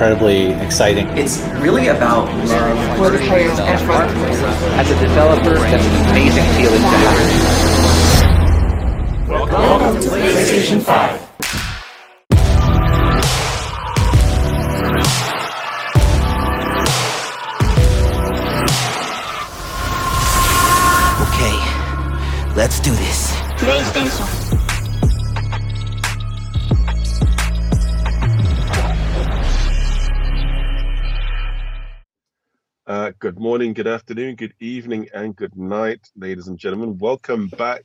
incredibly exciting. It's really about love for the players and for the players. As a developer, that's an amazing feeling to have. Welcome to PlayStation 5. Okay, let's do this. PlayStation. Good morning, good afternoon, good evening, and good night, ladies and gentlemen. Welcome back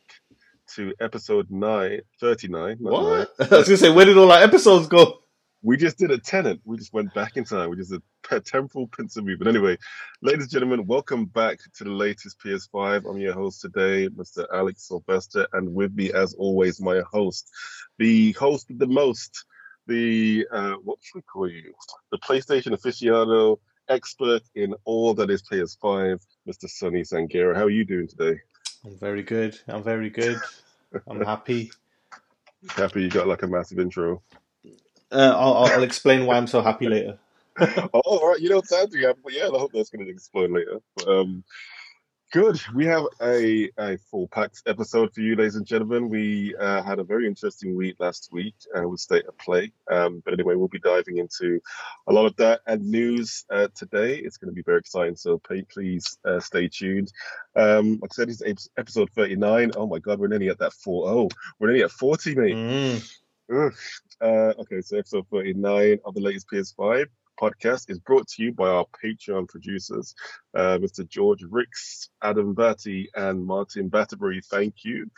to episode nine, 39. What? nine. I was gonna say, where did all our episodes go? We just did a Tenet. We just went back in time. We just did a temporal pincer But Anyway, ladies and gentlemen, welcome back to the latest PS5. I'm your host today, Mr. Alex Sylvester, and with me, as always, my host, the host of the most, the uh, what should we call you? The PlayStation aficionado, expert in all that is PS5, Mr. Sonny Sangera. How are you doing today? I'm very good. I'm very good. I'm happy. Happy you got like a massive intro. Uh, I'll, I'll I'll explain why I'm so happy later. oh, all right. You don't sound too happy, but yeah, I hope that's going to explode later. But, um, good. We have a, a full packed episode for you, ladies and gentlemen. We uh, had a very interesting week last week uh, with State of Play. Um, but anyway, we'll be diving into a lot of that and news uh, today. It's going to be very exciting, so please uh, stay tuned. Um, like I said, it's ep- episode 39. Oh my God, we're nearly at that 4 We're nearly at 40, mate. Mm. Uh, okay, so episode 39 of the latest PS5 podcast is brought to you by our Patreon producers, uh, Mr. George Ricks, Adam Batty, and Martin Batterbury. Thank you.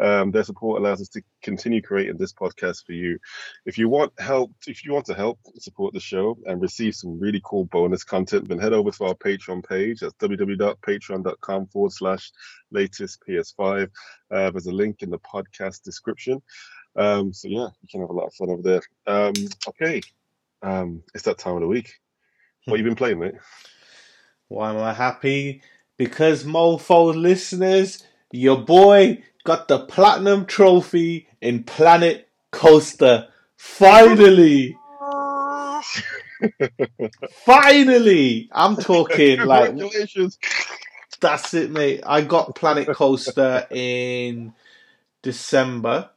Um, their support allows us to continue creating this podcast for you. If you want help, if you want to help support the show and receive some really cool bonus content, then head over to our Patreon page. That's www.patreon.com forward slash latest PS5. Uh, there's a link in the podcast description. Um, so yeah, you can have a lot of fun over there. Um, okay, um, it's that time of the week. What you been playing, mate? Why am I happy? Because mofo listeners, your boy got the platinum trophy in Planet Coaster. Finally, finally, I'm talking like! That's it, mate. I got Planet Coaster in December,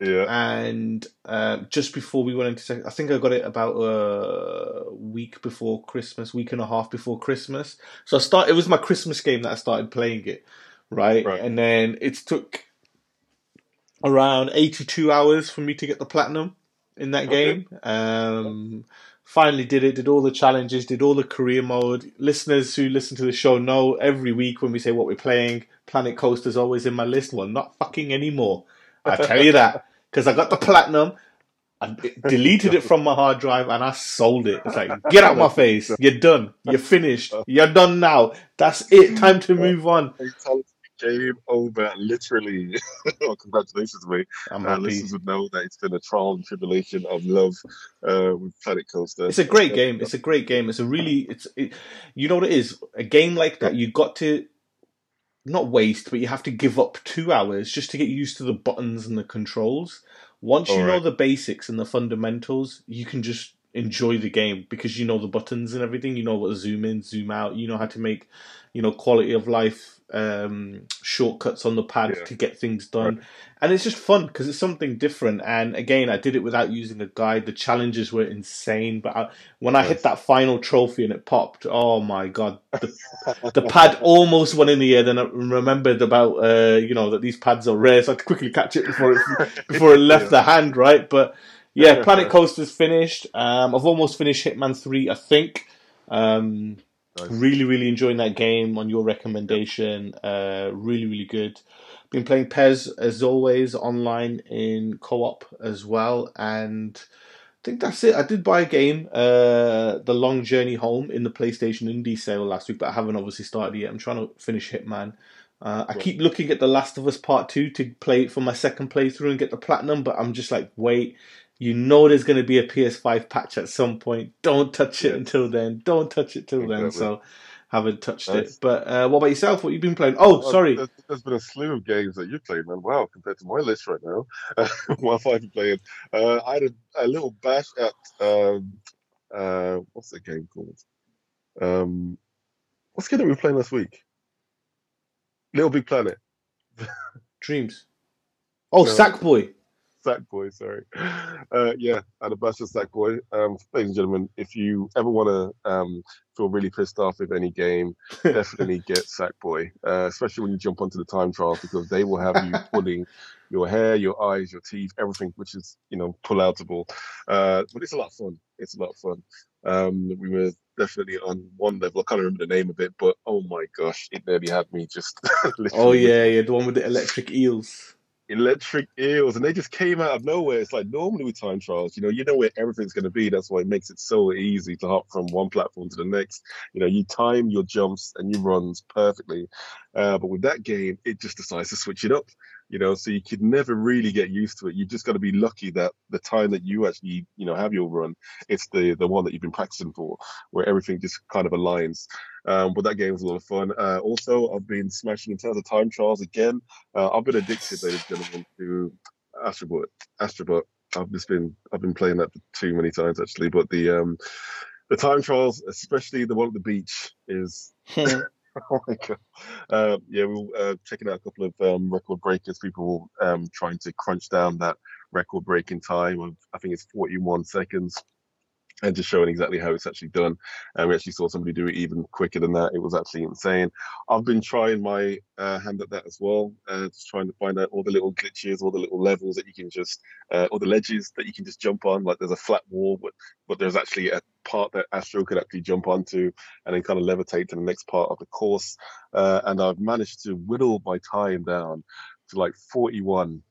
Yeah, and uh, just before we went into, sec- I think I got it about a week before Christmas, week and a half before Christmas. So I start. It was my Christmas game that I started playing it, right? Right. And then it took around eighty-two hours for me to get the platinum in that Okay. game. Um, finally did it, did all the challenges, did all the career mode. Listeners who listen to the show know every week when we say what we're playing, Planet Coaster's always in my list. Well, not fucking anymore. I tell you that. Because I got the platinum, I deleted it from my hard drive, and I sold it. It's like, get out my face. You're done. You're finished. You're done now. That's it. Time to move on. Game over, literally. oh, congratulations, mate. I'm Uh, happy. listeners would know that it's been a trial and tribulation of love uh, with Planet Coaster. It's a great game. It's a great game. It's a really it's it, you know what it is. A game like that, you got to not waste, but you have to give up two hours just to get used to the buttons and the controls. Once you know the basics and the fundamentals, you can just enjoy the game because you know the buttons and everything. You know what zoom in, zoom out. You know how to make you know quality of life um, shortcuts on the pad Yeah. to get things done, and it's just fun because it's something different. And again, I did it without using a guide. The challenges were insane, but I, when I hit that final trophy and it popped, oh my god, the, the pad almost went in the air. Then I remembered about uh, you know that these pads are rare, so I had quickly catch it before it before it left Yeah. the hand, right? But yeah, Planet Coaster's finished. Um, I've almost finished Hitman Three, I think. Um, Nice. Really, really enjoying that game on your recommendation. Uh, really, really good. Been playing PES as always online in co-op as well, and I think that's it. I did buy a game, uh, The Long Journey Home, in the PlayStation Indie sale last week, but I haven't obviously started yet. I'm trying to finish Hitman. Uh, I keep looking at The Last of Us Part Two to play it for my second playthrough and get the platinum, but I'm just like, wait. You know there's going to be a PS5 patch at some point. Don't touch it Yeah. until then. Don't touch it till then. So haven't touched it. But uh, what about yourself? What you've been playing? Oh, Well, sorry. There's, there's been a slew of games that you've played, man. Wow, compared to my list right now, what I been playing? Uh, I had a, a little bash at um, uh, what's the game called? Um, what's the game that we were playing last week? Little Big Planet. Dreams. Oh, No. Sackboy. Sackboy, sorry. Uh, yeah, Anabasia Sackboy. Um, ladies and gentlemen, if you ever want to um, feel really pissed off with any game, definitely get Sackboy, uh, especially when you jump onto the time trial because they will have you pulling your hair, your eyes, your teeth, everything, which is, you know, pull outable. Uh, but it's a lot of fun. It's a lot of fun. Um, we were definitely on one level. I can't remember the name of it, but oh my gosh, it nearly had me just. Oh yeah, yeah, the one with the electric eels. Electric eels and they just came out of nowhere. It's like normally with time trials you know you know where everything's going to be. That's why it makes it so easy to hop from one platform to the next. You know you time your jumps and your runs perfectly. Uh, but with that game it just decides to switch it up you know so you could never really get used to it. You've just got to be lucky that the time that you actually you know have your run it's the the one that you've been practicing for where everything just kind of aligns um, but that game was a lot of fun uh, also i've been smashing in terms of time trials again uh, I've been addicted, ladies and gentlemen, to Astrobot. Astrobot. I've just been I've been playing that too many times actually. But the um the time trials, especially the one at the beach, is oh my god. Uh, yeah, we we're uh, checking out a couple of um, record breakers. People um, trying to crunch down that record breaking time of I think it's 41 seconds. And just showing exactly how it's actually done. And we actually saw somebody do it even quicker than that. It was actually insane. I've been trying my uh, hand at that as well, uh, just trying to find out all the little glitches, all the little levels that you can just, uh, or the ledges that you can just jump on. Like there's a flat wall, but but there's actually a part that Astro could actually jump onto and then kind of levitate to the next part of the course. Uh, and I've managed to whittle my time down to like 41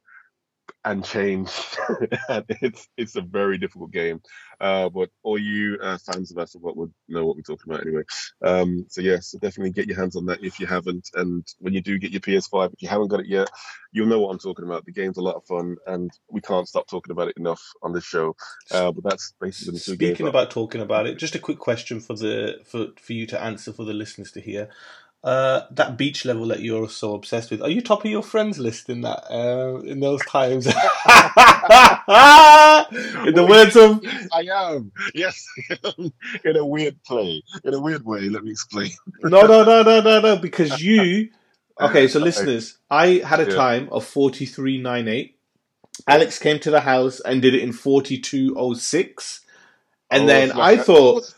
and change. and it's it's a very difficult game. Uh, but all you uh, fans of Astrobot would know what we're talking about anyway. Um, so yes, so definitely get your hands on that if you haven't. And when you do get your PS5, if you haven't got it yet, you'll know what I'm talking about. The game's a lot of fun, and we can't stop talking about it enough on this show. Uh, but that's basically the two games. Speaking about talking about it, just a quick question for the for for you to answer for the listeners to hear. Uh, that beach level that you're so obsessed with, are you top of your friends list in that uh, in those times? in the words of Yes, I am. Yes, in a weird play. In a weird way. Let me explain. no, no, no, no, no, no, because you. Okay, so listeners, I had a time of forty three nine eight. Alex came to the house and did it in forty two oh six, and Oh, then I thought.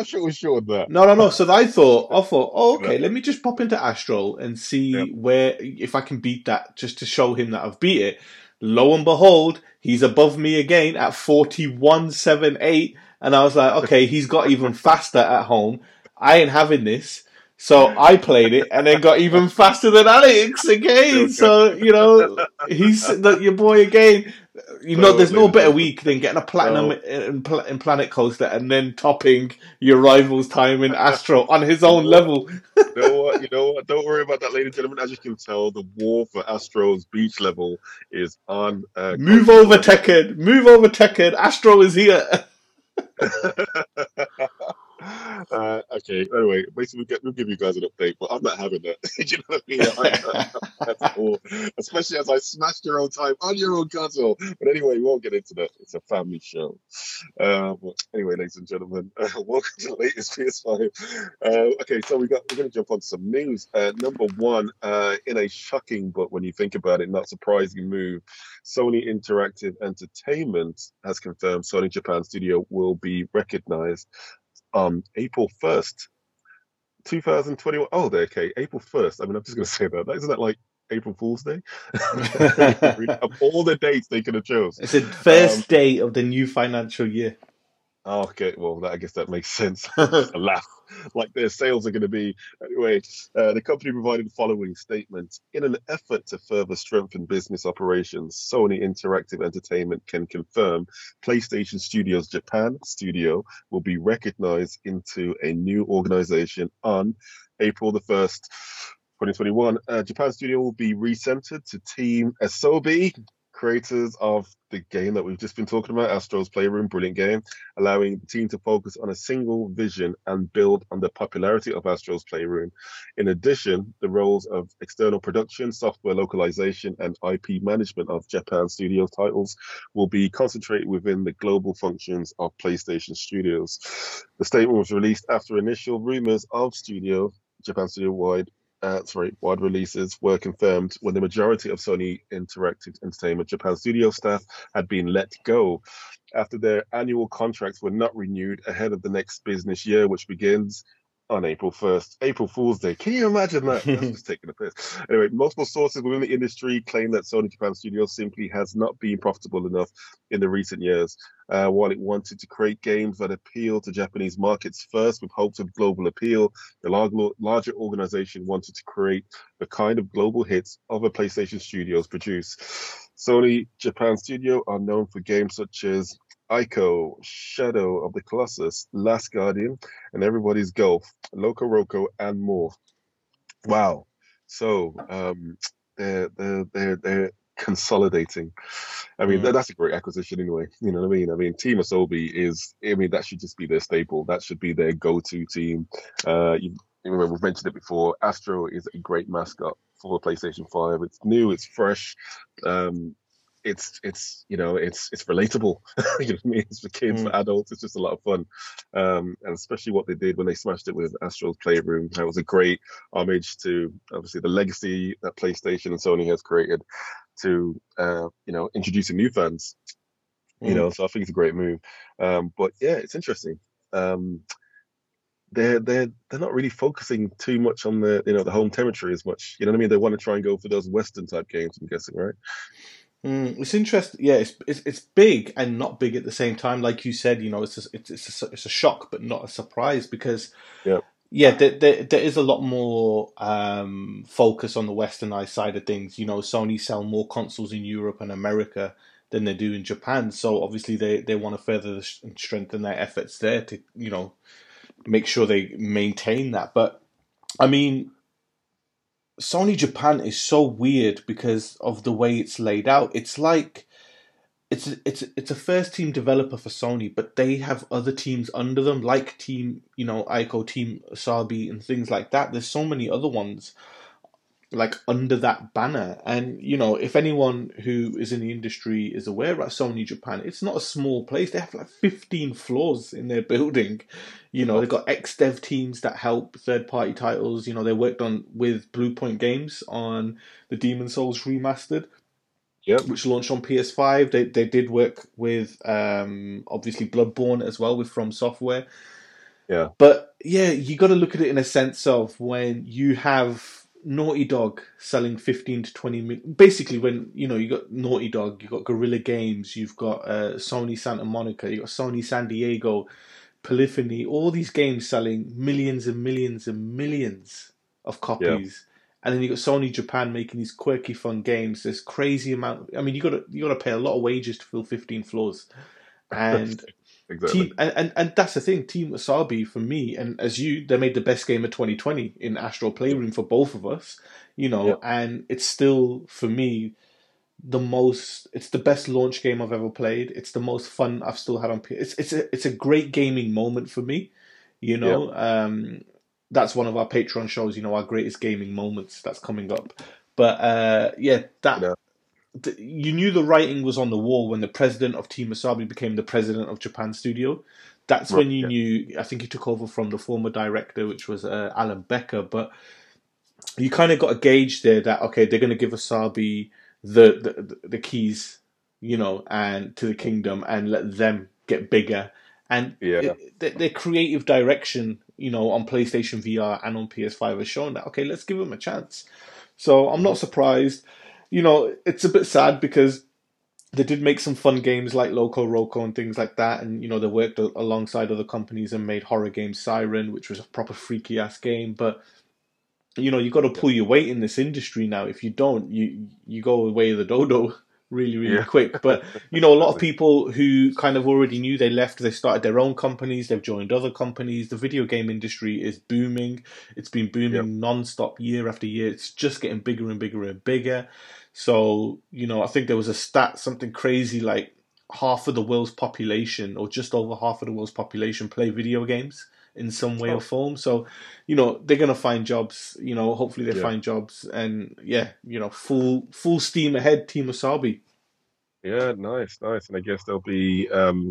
I'm sure it was short of that. No, no, no. So I thought, I thought, oh, okay, let me just pop into Astro and see where if I can beat that, just to show him that I've beat it. Lo and behold, he's above me again at forty one seven eight, and I was like, okay, he's got even faster at home. I ain't having this. So I played it and then got even faster than Alex again. So you know, he's your boy again. You know, there's no better week than getting a platinum So- in, in Planet Coaster and then topping your rival's time in Astro on his own level. you know what? You know what? Don't worry about that, ladies and gentlemen. As you can tell, the war for Astro's beach level is on. Uh, Move over, Tekken. Move over, Tekken. Astro is here. uh, okay. Anyway, basically, we'll, get, we'll give you guys an update, but I'm not having that. you know what I mean? Especially as I smashed your own time on your own console. But anyway, we won't get into that. It's a family show. Uh, but anyway, ladies and gentlemen, uh, welcome to the latest PS5. Uh, okay, so we got we're going to jump on some news. Uh, number one, uh, in a shocking but when you think about it, not surprising move, Sony Interactive Entertainment has confirmed Sony Japan Studio will be recognized on April 1st, 2021. Oh, okay, April 1st. I mean, I'm just going to say that. Isn't that like April Fool's Day? of all the dates they could have chose. It's the first Um, day of the new financial year. Oh, okay, well, that, I guess that makes sense. a laugh. Like their sales are going to be. Anyway, uh, the company provided the following statement. In an effort to further strengthen business operations, Sony Interactive Entertainment can confirm PlayStation Studios Japan studio will be recognized into a new organization on April the 1st, 2021. Uh, Japan studio will be recentered to Team Asobi creators of the game that we've just been talking about, Astro's Playroom, brilliant game, allowing the team to focus on a single vision and build on the popularity of Astro's Playroom. In addition, the roles of external production, software localization, and IP management of Japan Studio titles will be concentrated within the global functions of PlayStation Studios. The statement was released after initial rumors of Studio Japan Studio wide uh, sorry, wide releases were confirmed when the majority of Sony Interactive Entertainment Japan studio staff had been let go after their annual contracts were not renewed ahead of the next business year, which begins on April 1st, April Fool's Day. Can you imagine that? That's just taking a piss. Anyway, multiple sources within the industry claim that Sony Japan Studios simply has not been profitable enough in the recent years. Uh, while it wanted to create games that appeal to Japanese markets first with hopes of global appeal, the larger, larger organization wanted to create the kind of global hits other PlayStation studios produce. Sony Japan Studio are known for games such as Ico, Shadow of the Colossus, Last Guardian, and Everybody's Golf, Loco Roco, and more. Wow. So um, they're, they're, they're, they're consolidating. I mean, Mm. that's a great acquisition anyway. You know what I mean? I mean, Team Asobi is, I mean, that should just be their staple. That should be their go to team. Uh, you, know, we've mentioned it before. Astro is a great mascot for PlayStation 5. It's new, it's fresh. Um, it's it's you know it's it's relatable. You know what I mean? It's for kids Mm. for adults it's just a lot of fun. Um and especially what they did when they smashed it with Astro's Playroom that was a great homage to obviously the legacy that PlayStation and Sony has created to uh you know introducing new fans you Mm. know so I think it's a great move. Um but yeah it's interesting. Um they're they're they're not really focusing too much on the you know the home territory as much. You know what I mean? They want to try and go for those western type games I'm guessing right Mm, it's interesting. Yeah, it's, it's it's big and not big at the same time. Like you said, you know, it's a, it's it's a, it's a shock, but not a surprise because Yeah. yeah, there, there there is a lot more um, focus on the westernized side of things. You know, Sony sell more consoles in Europe and America than they do in Japan, so obviously they they want to further and strengthen their efforts there to you know make sure they maintain that. But I mean, Sony Japan is so weird because of the way it's laid out. It's like it's a, it's it's a first team developer for Sony, but they have other teams under them, like Team you know Ico, Team Asobi, and things like that. There's so many other ones like under that banner, and you know if anyone who is in the industry is aware about Sony Japan, it's not a small place. They have like 15 floors in their building. You know they've got ex dev teams that help third party titles. You know they worked on with Bluepoint Games on the Demon's Souls remastered Yep. which launched on PS5. They they did work with um, obviously Bloodborne as well with From Software. Yeah. But yeah, you got to look at it in a sense of when you have Naughty Dog selling 15 to 20 million. Basically, when you know you got Naughty Dog, you got Guerrilla Games, you've got uh, Sony Santa Monica, you got Sony San Diego, Polyphony, all these games selling millions and millions and millions of copies. And then you got Sony Japan making these quirky, fun games. There's crazy amount. I mean, you got to you got to pay a lot of wages to fill 15 floors, and exactly team and, and and that's the thing. Team Wasabi for me, and as you, they made the best game of 2020 in Astro Playroom for both of us. You know, Yeah. and it's still for me the most. It's the best launch game I've ever played. It's the most fun I've still had on. P- It's it's a it's a great gaming moment for me. You know, um, that's one of our Patreon shows. You know, our greatest gaming moments. That's coming up. But uh, yeah, that Yeah. You knew the writing was on the wall when the president of Team Asobi became the president of Japan Studio. That's when you yeah. knew. I think he took over from the former director, which was uh, Alan Becker. But you kind of got a gauge there that okay, they're going to give Asobi the, the the keys, you know, and to the kingdom, and let them get bigger. And Yeah. it, th- their creative direction, you know, on PlayStation VR and on PS5 has shown that okay, let's give them a chance. So I'm not surprised. You know, it's a bit sad because they did make some fun games like Loco Roco and things like that, and you know they worked alongside other companies and made horror game Siren, which was a proper freaky ass game. But you know you got to pull your weight in this industry now. If you don't, you you go away the dodo really, really Yeah. quick. But you know, a lot of people who kind of already knew they left, they started their own companies, they've joined other companies. The video game industry is booming. It's been booming Yep. non-stop year after year. It's just getting bigger and bigger and bigger. So, you know, I think there was a stat, something crazy like half of the world's population, or just over half of the world's population, play video games in some way Oh. or form. So, you know, they're gonna find jobs. You know, hopefully they Yeah. find jobs, and yeah, you know, full full steam ahead, Team Wasabi. Yeah, nice, nice. And I guess they'll be um,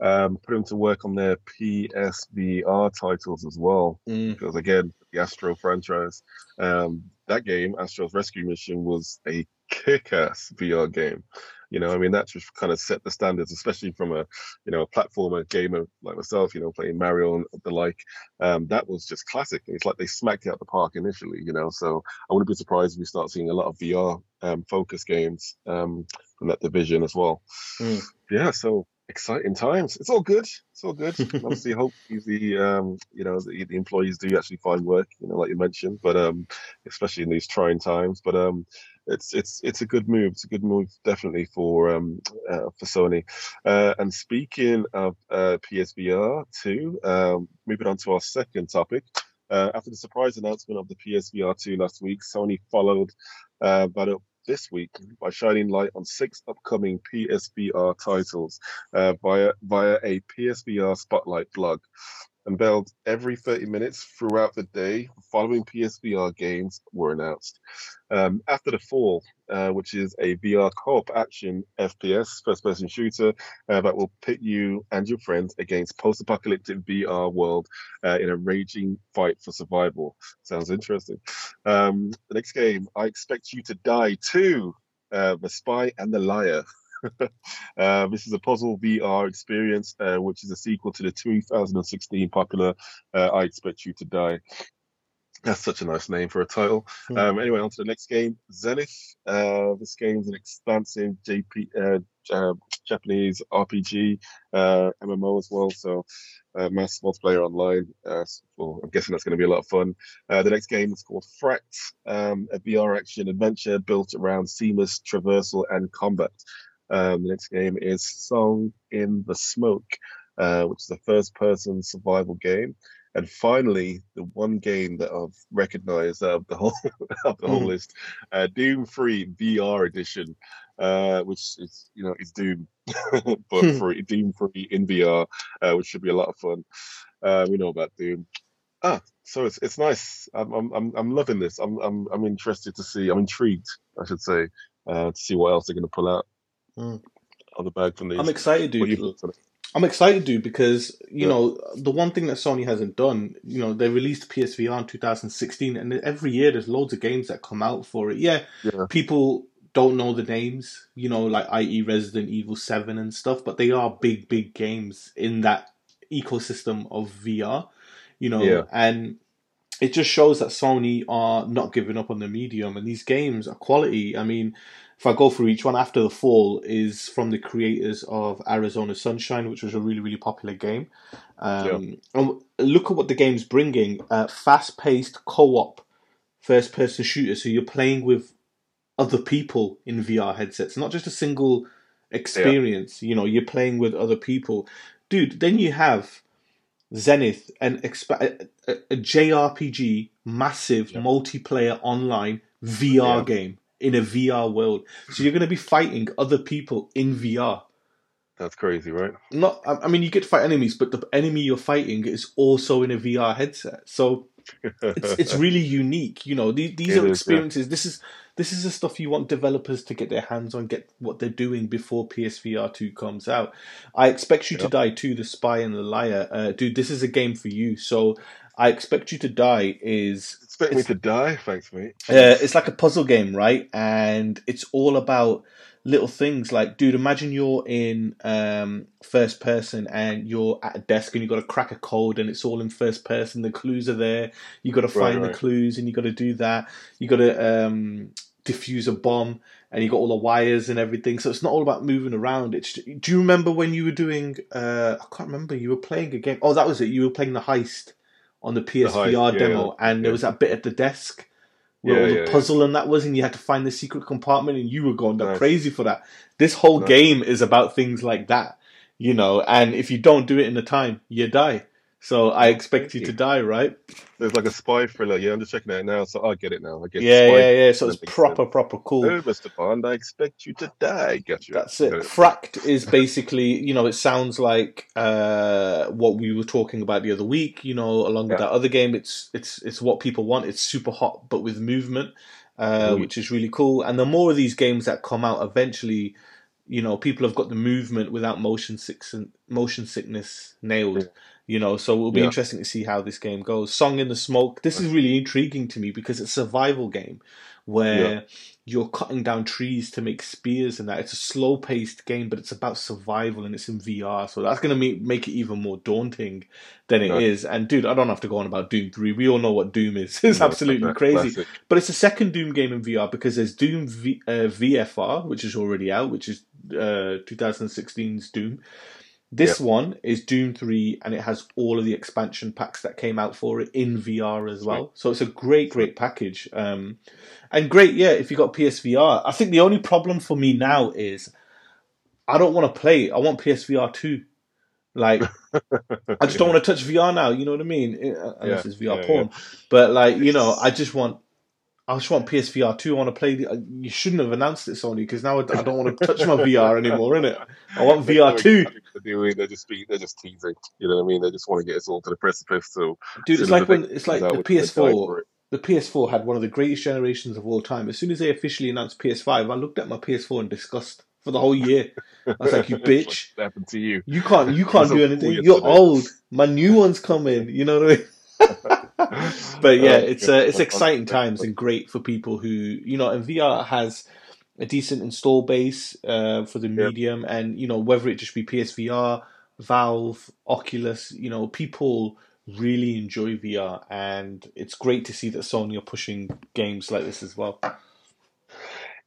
um, putting to work on their PSVR titles as well. Mm. Because again, the Astro franchise, um, that game, Astro's Rescue Mission, was a kick-ass VR game. You know, I mean, that just kind of set the standards, especially from a, you know, a platformer gamer like myself. You know, playing Mario and the like. Um, that was just classic. It's like they smacked it out the park initially. You know, so I wouldn't be surprised if we start seeing a lot of VR um, focus games um, from that division as well. Mm. Yeah, so exciting times. It's all good. It's all good. Obviously, hope the um, you know the, the employees do actually find work. You know, like you mentioned, but um, especially in these trying times. But um, it's it's it's a good move. It's a good move, definitely for um uh, for Sony. Uh, and speaking of uh, PSVR two, um, moving on to our second topic. Uh, after the surprise announcement of the PSVR 2 last week, Sony followed uh, that up this week by shining light on six upcoming PSVR titles uh, via via a PSVR Spotlight blog. Unveiled every 30 minutes throughout the day, following PSVR games were announced. Um, After the Fall, uh, which is a VR co-op action FPS first-person shooter uh, that will pit you and your friends against post-apocalyptic VR world uh, in a raging fight for survival. Sounds interesting. Um, the next game, I Expect You to Die 2, uh, The Spy and the Liar. uh, this is a puzzle VR experience, uh, which is a sequel to the 2016 popular uh, I Expect You to Die. That's such a nice name for a title. Hmm. Um, anyway, on to the next game, Zenith. Uh, this game is an expansive JP, uh, uh, Japanese RPG, uh, MMO as well. So, uh, mass multiplayer online. Uh, well, I'm guessing that's going to be a lot of fun. Uh, the next game is called Fracked, um, a VR action adventure built around seamless traversal and combat. Um, the next game is Song in the Smoke, uh, which is a first person survival game. And finally, the one game that I've recognized out of the whole of the whole Mm. list, uh, Doom Free VR Edition, uh, which is you know is Doom, but for Doom Free in VR, uh, which should be a lot of fun. Uh, we know about Doom. Ah, so it's it's nice. I'm I'm I'm, I'm loving this. I'm I'm I'm interested to see. I'm intrigued, I should say, uh, to see what else they're going to pull out Mm. of the bag from these. I'm excited, What are dude. thoughts? I'm excited, dude, because you Yeah. know the one thing that Sony hasn't done. You know, they released PSVR in 2016, and every year there's loads of games that come out for it. Yeah, Yeah. people don't know the names, you know, like i.e. Resident Evil 7 and stuff, but they are big, big games in that ecosystem of VR, you know, Yeah. and it just shows that Sony are not giving up on the medium and these games are quality. I mean, if I go through each one, After the Fall is from the creators of Arizona Sunshine, which was a really, really popular game. Um, And look at what the game's bringing uh, fast paced co op first person shooter. So you're playing with other people in VR headsets, not just a single experience. You know, you're playing with other people. Dude, then you have Zenith, an exp- a, a, JRPG, massive Yeah. multiplayer online VR Yeah. game in a VR world. So you're going to be fighting other people in VR. That's crazy, right? Not, I mean, you get to fight enemies, but the enemy you're fighting is also in a VR headset. So it's it's really unique. You know, these, these are is, yeah. experiences. This is this is the stuff you want developers to get their hands on, get what they're doing before PSVR two comes out. I expect you to die too. The Spy and the Liar, uh, dude. This is a game for you. So I expect you to die is Expect me to die? Thanks, mate. uh, it's like a puzzle game, right? And it's all about little things like, dude, imagine you're in um, first person and you're at a desk and you've got to crack a code and it's all in first person. The clues are there. You've got to find right. the clues and you've got to do that. You've got to um, diffuse a bomb and you got all the wires and everything. So it's not all about moving around. It's. Do you remember when you were doing? Uh, I can't remember. You were playing a game. Oh, that was it. You were playing the heist on the PSVR heist, yeah, demo, and there yeah. was that bit at the desk where Yeah, all the yeah, yeah. puzzle and that was, and you had to find the secret compartment, and you were going Nice. crazy for that. This whole Nice. game is about things like that, you know. And if you don't do it in the time, you die. So I expect you to die, right? There's like a spy thriller. Yeah, I'm just checking it out now, so I get it now. I get Yeah, yeah, yeah. So it's proper, sense. proper cool. Oh, Mr. Bond, I expect you to die. Got you. That's it. Fracked is basically, you know, it sounds like uh, what we were talking about the other week. You know, along with Yeah. that other game, it's it's it's what people want. It's super hot, but with movement, uh, Mm. which is really cool. And the more of these games that come out, eventually, you know, people have got the movement without motion sick motion sickness nailed. Yeah. You know, so it'll be Yeah. interesting to see how this game goes. Song in the Smoke. This is really intriguing to me because it's a survival game where Yeah. you're cutting down trees to make spears and that. It's a slow paced game, but it's about survival and it's in VR. So that's going to make, make it even more daunting than it is. And dude, I don't have to go on about Doom 3. We all know what Doom is. It's Yeah, absolutely crazy. classic. But it's a second Doom game in VR because there's Doom v, uh, VFR, which is already out, which is uh, 2016's Doom. This one is Doom 3 and it has all of the expansion packs that came out for it in VR as well. So it's a great, great package. Um, and great, yeah, if you got PSVR. I think the only problem for me now is I don't want to play. I want PSVR 2. Like, I just don't want to touch VR now. You know what I mean? Uh, Unless Yeah, it's VR yeah, porn. But like, you know, I just want. I just want PSVR two. I want to play. The, uh, you shouldn't have announced it, Sony, because now I, I don't want to touch my VR anymore. Innit? I want VR two. They're just be, they're just teasing. You know what I mean? They just want to get us all to the precipice. So dude. It's like the when it's like the out, we're gonna die PS4. The PS4 had one of the greatest generations of all time. As soon as they officially announced PS5, I looked at my PS4 in disgust for the whole year. I was like, "You bitch! What happened to you? You can't, you can't do anything. You're old. My new one's coming." You know what I mean? but yeah, Oh, it's uh, it's exciting times and great for people who you know. And VR has a decent install base uh, for the Yeah. medium, and you know whether it just be PSVR, Valve, Oculus, you know, people really enjoy VR, and it's great to see that Sony are pushing games like this as well.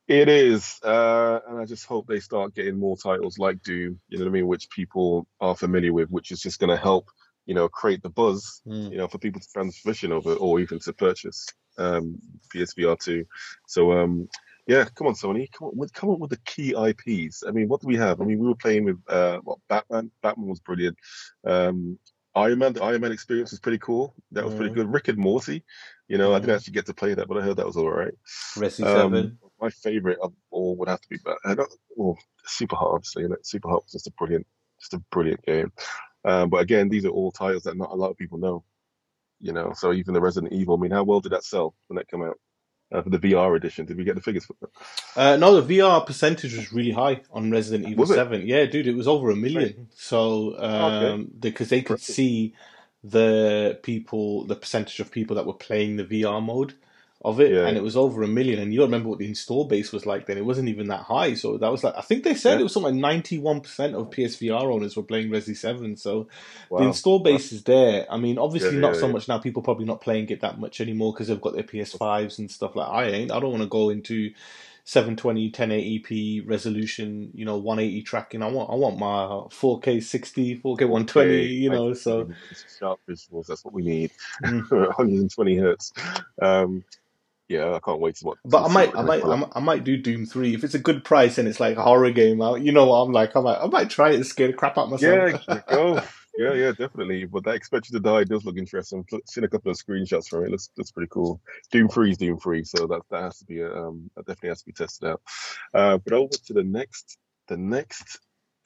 It is, uh, and I just hope they start getting more titles like Doom. You know what I mean, which people are familiar with, which is just going to help, you know, create the buzz, Mm. you know, for people to transition over or even to purchase um, PSVR two. So, um, yeah, come on, Sony, come on with come on with the key IPs. I mean, what do we have? I mean, we were playing with uh, what Batman. Batman was brilliant. Um, Iron Man, the Iron Man experience was pretty cool. That was pretty Mhm. good. Rick and Morty, you know, I Mhm. didn't actually get to play that, but I heard that was all right. Resi Um, Seven. my favorite of all would have to be Bat- uh, not, well, Super Hot, obviously. You know, Super Hot was just a brilliant, just a brilliant game. Um, but again, these are all titles that not a lot of people know. You know, so even the Resident Evil. I mean, how well did that sell when that came out? Uh, for the VR edition, did we get the figures for that? Uh, no, the VR percentage was really high on Resident Evil? Seven. Yeah, dude, it was over a million. So um, because they could see the people, the percentage of people that were playing the VR mode of it, Yeah. and it was over a million. And you remember what the install base was like then? It wasn't even that high. So that was like I think they said Yeah. it was something like ninety one percent of PSVR owners were playing Resi Seven. So the install base is there. I mean, obviously Yeah, not so much now. People probably not playing it that much anymore because they've got their PS5s and stuff like I ain't. I don't want to go into 720, 1080p resolution, you know, 180 tracking. I want, I want my 4K 60, 4K 120, Okay, you know. So sharp visuals. That's what we need. Mm. 120 hertz. Um, yeah, I can't wait to watch. But I might, I might, I might, I might do Doom three if it's a good price and it's like a horror game out. You know what I'm like? I might, I might try it and scare the crap out of myself. Yeah, go. Yeah, yeah, definitely. But that expect you to die does look interesting. I've seen a couple of screenshots from it. Looks looks pretty cool. Doom Three is Doom Three, so that that has to be um that definitely has to be tested out. Uh, but over to the next, the next.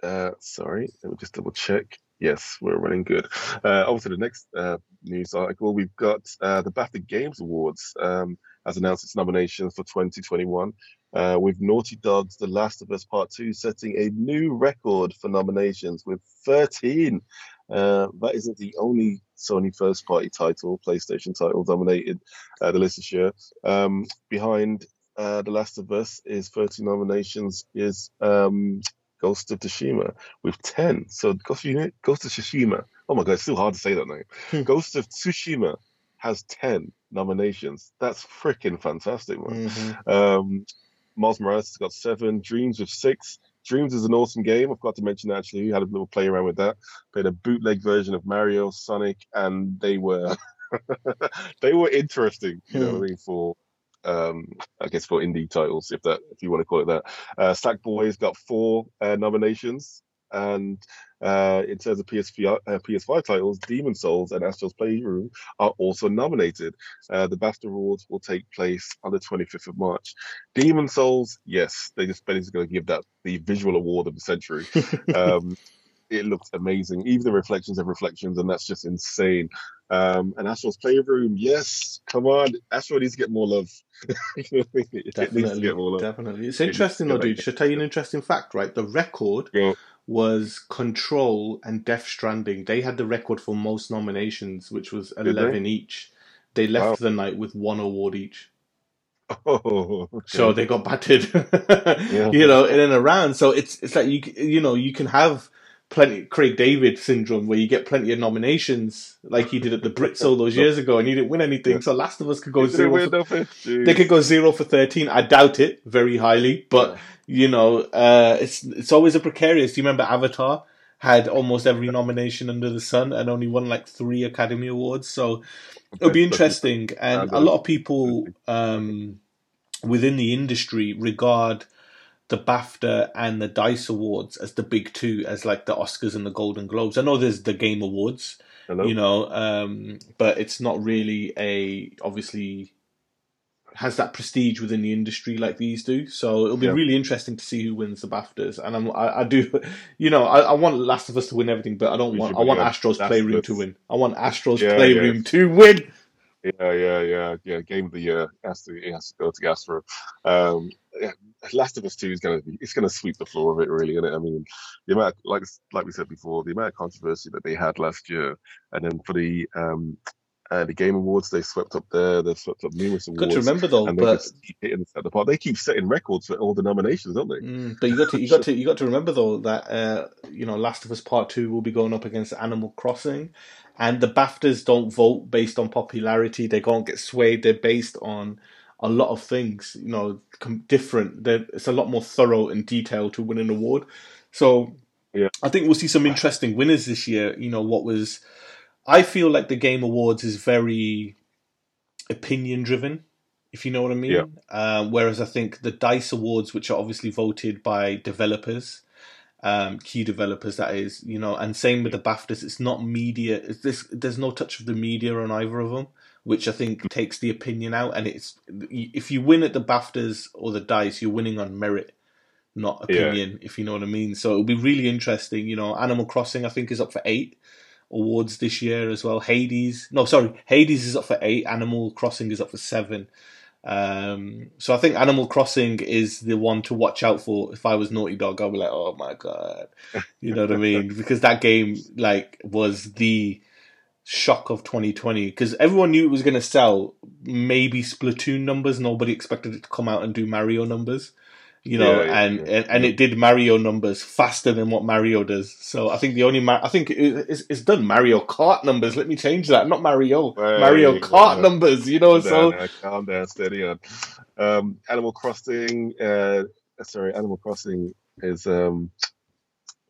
Uh, sorry, let me just double check. Yes, we're running good. Uh, over to the next uh, news article. We've got uh, the BAFTA Games Awards um, has announced its nominations for 2021. Uh, with Naughty Dog's The Last of Us Part 2 setting a new record for nominations with 13. Uh, that isn't the only Sony first party title, PlayStation title, dominated uh, the list this year. Um, behind uh, The Last of Us is 13 nominations is um, Ghost of Tsushima with 10. So Ghost of, Ghost of Tsushima, oh my god, it's still hard to say that name. Hmm. Ghost of Tsushima has 10 nominations. That's freaking fantastic, man. Mhm. Um, Miles Morales has got seven. Dreams with six. Dreams is an awesome game. I forgot to mention actually. We had a little play around with that. Played a bootleg version of Mario, Sonic, and they were they were interesting. You know what I mean? For um, I guess for indie titles, if that if you want to call it that. Uh, Sackboy's got four uh, nominations, and uh, in terms of PS5, uh, PS5 titles, Demon's Souls and Astro's Playroom are also nominated. Uh, the BAFTA Awards will take place on the 25th of March. Demon's Souls, yes, they just basically going to give that the visual award of the century. um, it looks amazing. Even the reflections of reflections, and that's just insane. Um, and Astro's Playroom, yes, come on, Astro needs to get more love. it needs to Definitely, get more love. definitely. It's interesting though, dude. Should I tell you an interesting fact, right? The record Yeah. Was Control and Death Stranding. They had the record for most nominations, which was they? eleven each. They left Wow. the night with one award each. Oh, okay. So they got battered, Yeah. you know, in and around. So it's it's like you you know you can have plenty Craig David syndrome where you get plenty of nominations like he did at the Brits all those years ago and he didn't win anything. Yeah. So Last of Us could go Is zero. For, they could go zero for thirteen. I doubt it very highly, but you know, uh, it's it's always a precarious. Do you remember Avatar had almost every nomination under the sun and only won like three Academy Awards? So it'll be interesting, and a lot of people um, within the industry regard the BAFTA and the Dice Awards as the big two, as like the Oscars and the Golden Globes. I know there's the Game Awards, Hello? you know, um, but it's not really a obviously has that prestige within the industry like these do. So it'll be Yeah. really interesting to see who wins the BAFTAs. And I'm, I, I do, you know, I, I want Last of Us to win everything, but I don't want. I want Astro's Last Playroom to win. I want Astro's Yeah, Playroom yeah. to win. Yeah, yeah, yeah, yeah. Game of the year has to it has to go to Astro. Um, yeah, Last of Us Two is gonna be it's gonna sweep the floor of it, really, it? I mean, the amount like like we said before, the amount of controversy that they had last year, and then for the um uh, the Game Awards, they swept up there. They swept up numerous awards. Got to remember though, and they but keep hitting the part. They keep setting records for all the nominations, don't they? Mm, but you got to you got to you got to remember though that uh, you know Last of Us Part Two will be going up against Animal Crossing, and the Baftas don't vote based on popularity. They can't get swayed. They're based on a lot of things. You know, different. They're, it's a lot more thorough and detailed to win an award. So Yeah. I think we'll see some interesting winners this year. You know what was. I feel like the Game Awards is very opinion driven, if you know what I mean. Yeah. Um, whereas I think the Dice Awards, which are obviously voted by developers, um, key developers, that is, you know, and same with the BAFTAs, it's not media. It's this, there's no touch of the media on either of them, which I think takes the opinion out. And it's if you win at the BAFTAs or the Dice, you're winning on merit. Not Yeah. opinion, if you know what I mean. So it'll be really interesting. You know, Animal Crossing, I think, is up for eight awards this year as well. Hades, no, sorry, Hades is up for eight. Animal Crossing is up for seven. Um, so I think Animal Crossing is the one to watch out for. If I was Naughty Dog, I'd be like, oh my god, you know what I mean? Because that game like was the shock of 2020 because everyone knew it was going to sell maybe Splatoon numbers. Nobody expected it to come out and do Mario numbers. You know, Yeah, yeah, and, yeah, and and it did Mario numbers faster than what Mario does. So I think the only Mar- I think it, it's, it's done Mario Kart numbers. Let me change that. Not Mario, Hey, Mario Kart numbers. You know, Calm so down, calm down, steady on. Um, Animal Crossing, uh, sorry, Animal Crossing is um,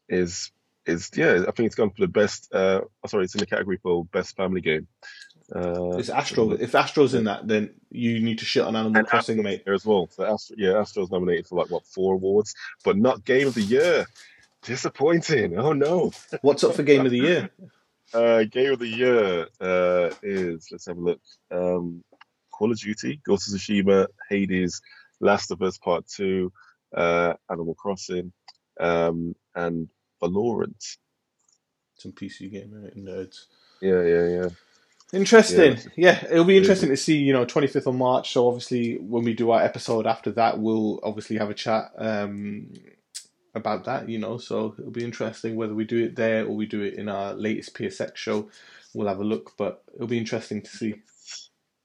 is is yeah. I think it's gone for the best. Uh, oh, sorry, it's in the category for best family game. Uh, it's Astro. If Astro's in that, then you need to shit on Animal and Crossing, Astro's mate. there as well. So Astro, yeah, Astro's nominated for like what four awards, but not Game of the Year. Disappointing. Oh no. What's up for Game of the Year? Uh, game of the year uh, is let's have a look. Um, Call of Duty, Ghost of Tsushima, Hades, Last of Us Part Two, uh, Animal Crossing, um, and Valorant. Some PC game right? nerds. Yeah, yeah, yeah. Interesting. Yeah. Yeah, it'll be interesting to see, you know, 25th of March. So obviously, when we do our episode after that, we'll obviously have a chat um, about that, you know. So it'll be interesting whether we do it there or we do it in our latest PSX show. We'll have a look, but it'll be interesting to see.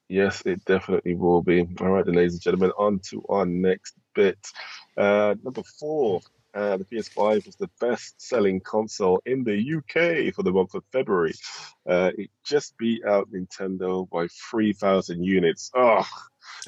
Yes, it definitely will be. All right, then, ladies and gentlemen, on to our next bit. Uh, number four, uh, the PS5 was the best-selling console in the UK for the month of February. Uh, it just beat out Nintendo by 3,000 units. Oh,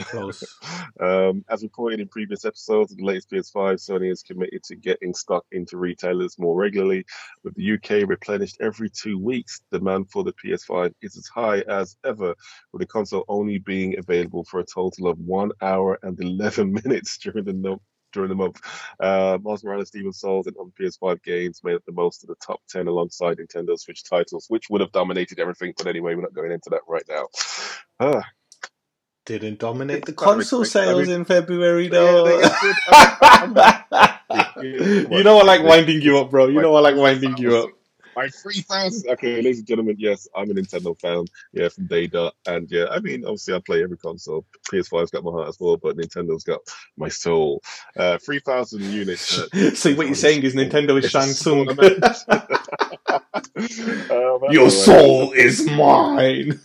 Close. um, as reported in previous episodes of the latest PS5, Sony is committed to getting stock into retailers more regularly. With the UK replenished every two weeks, demand for the PS5 is as high as ever, with the console only being available for a total of one hour and 11 minutes during the no- during the month. Uh, Miles Morales Demon's Souls and other PS5 games made up the most of the top 10 alongside Nintendo Switch titles, which would have dominated everything. But anyway, we're not going into that right now. Ah, Didn't dominate the console quick. I sales mean- in February, Yeah, though. they- it's good. you know I like winding you up, bro. You know I like winding you up. My 3,000. Okay, ladies and gentlemen, yes, I'm a Nintendo fan. Yeah, from day dot. And yeah, I mean, obviously, I play every console. PS5's got my heart as well, but Nintendo's got my soul. Uh, 3,000 units. Uh, So what you're saying is Nintendo is It's a Shang small Tsung. amount. uh, that's Your right. soul is mine.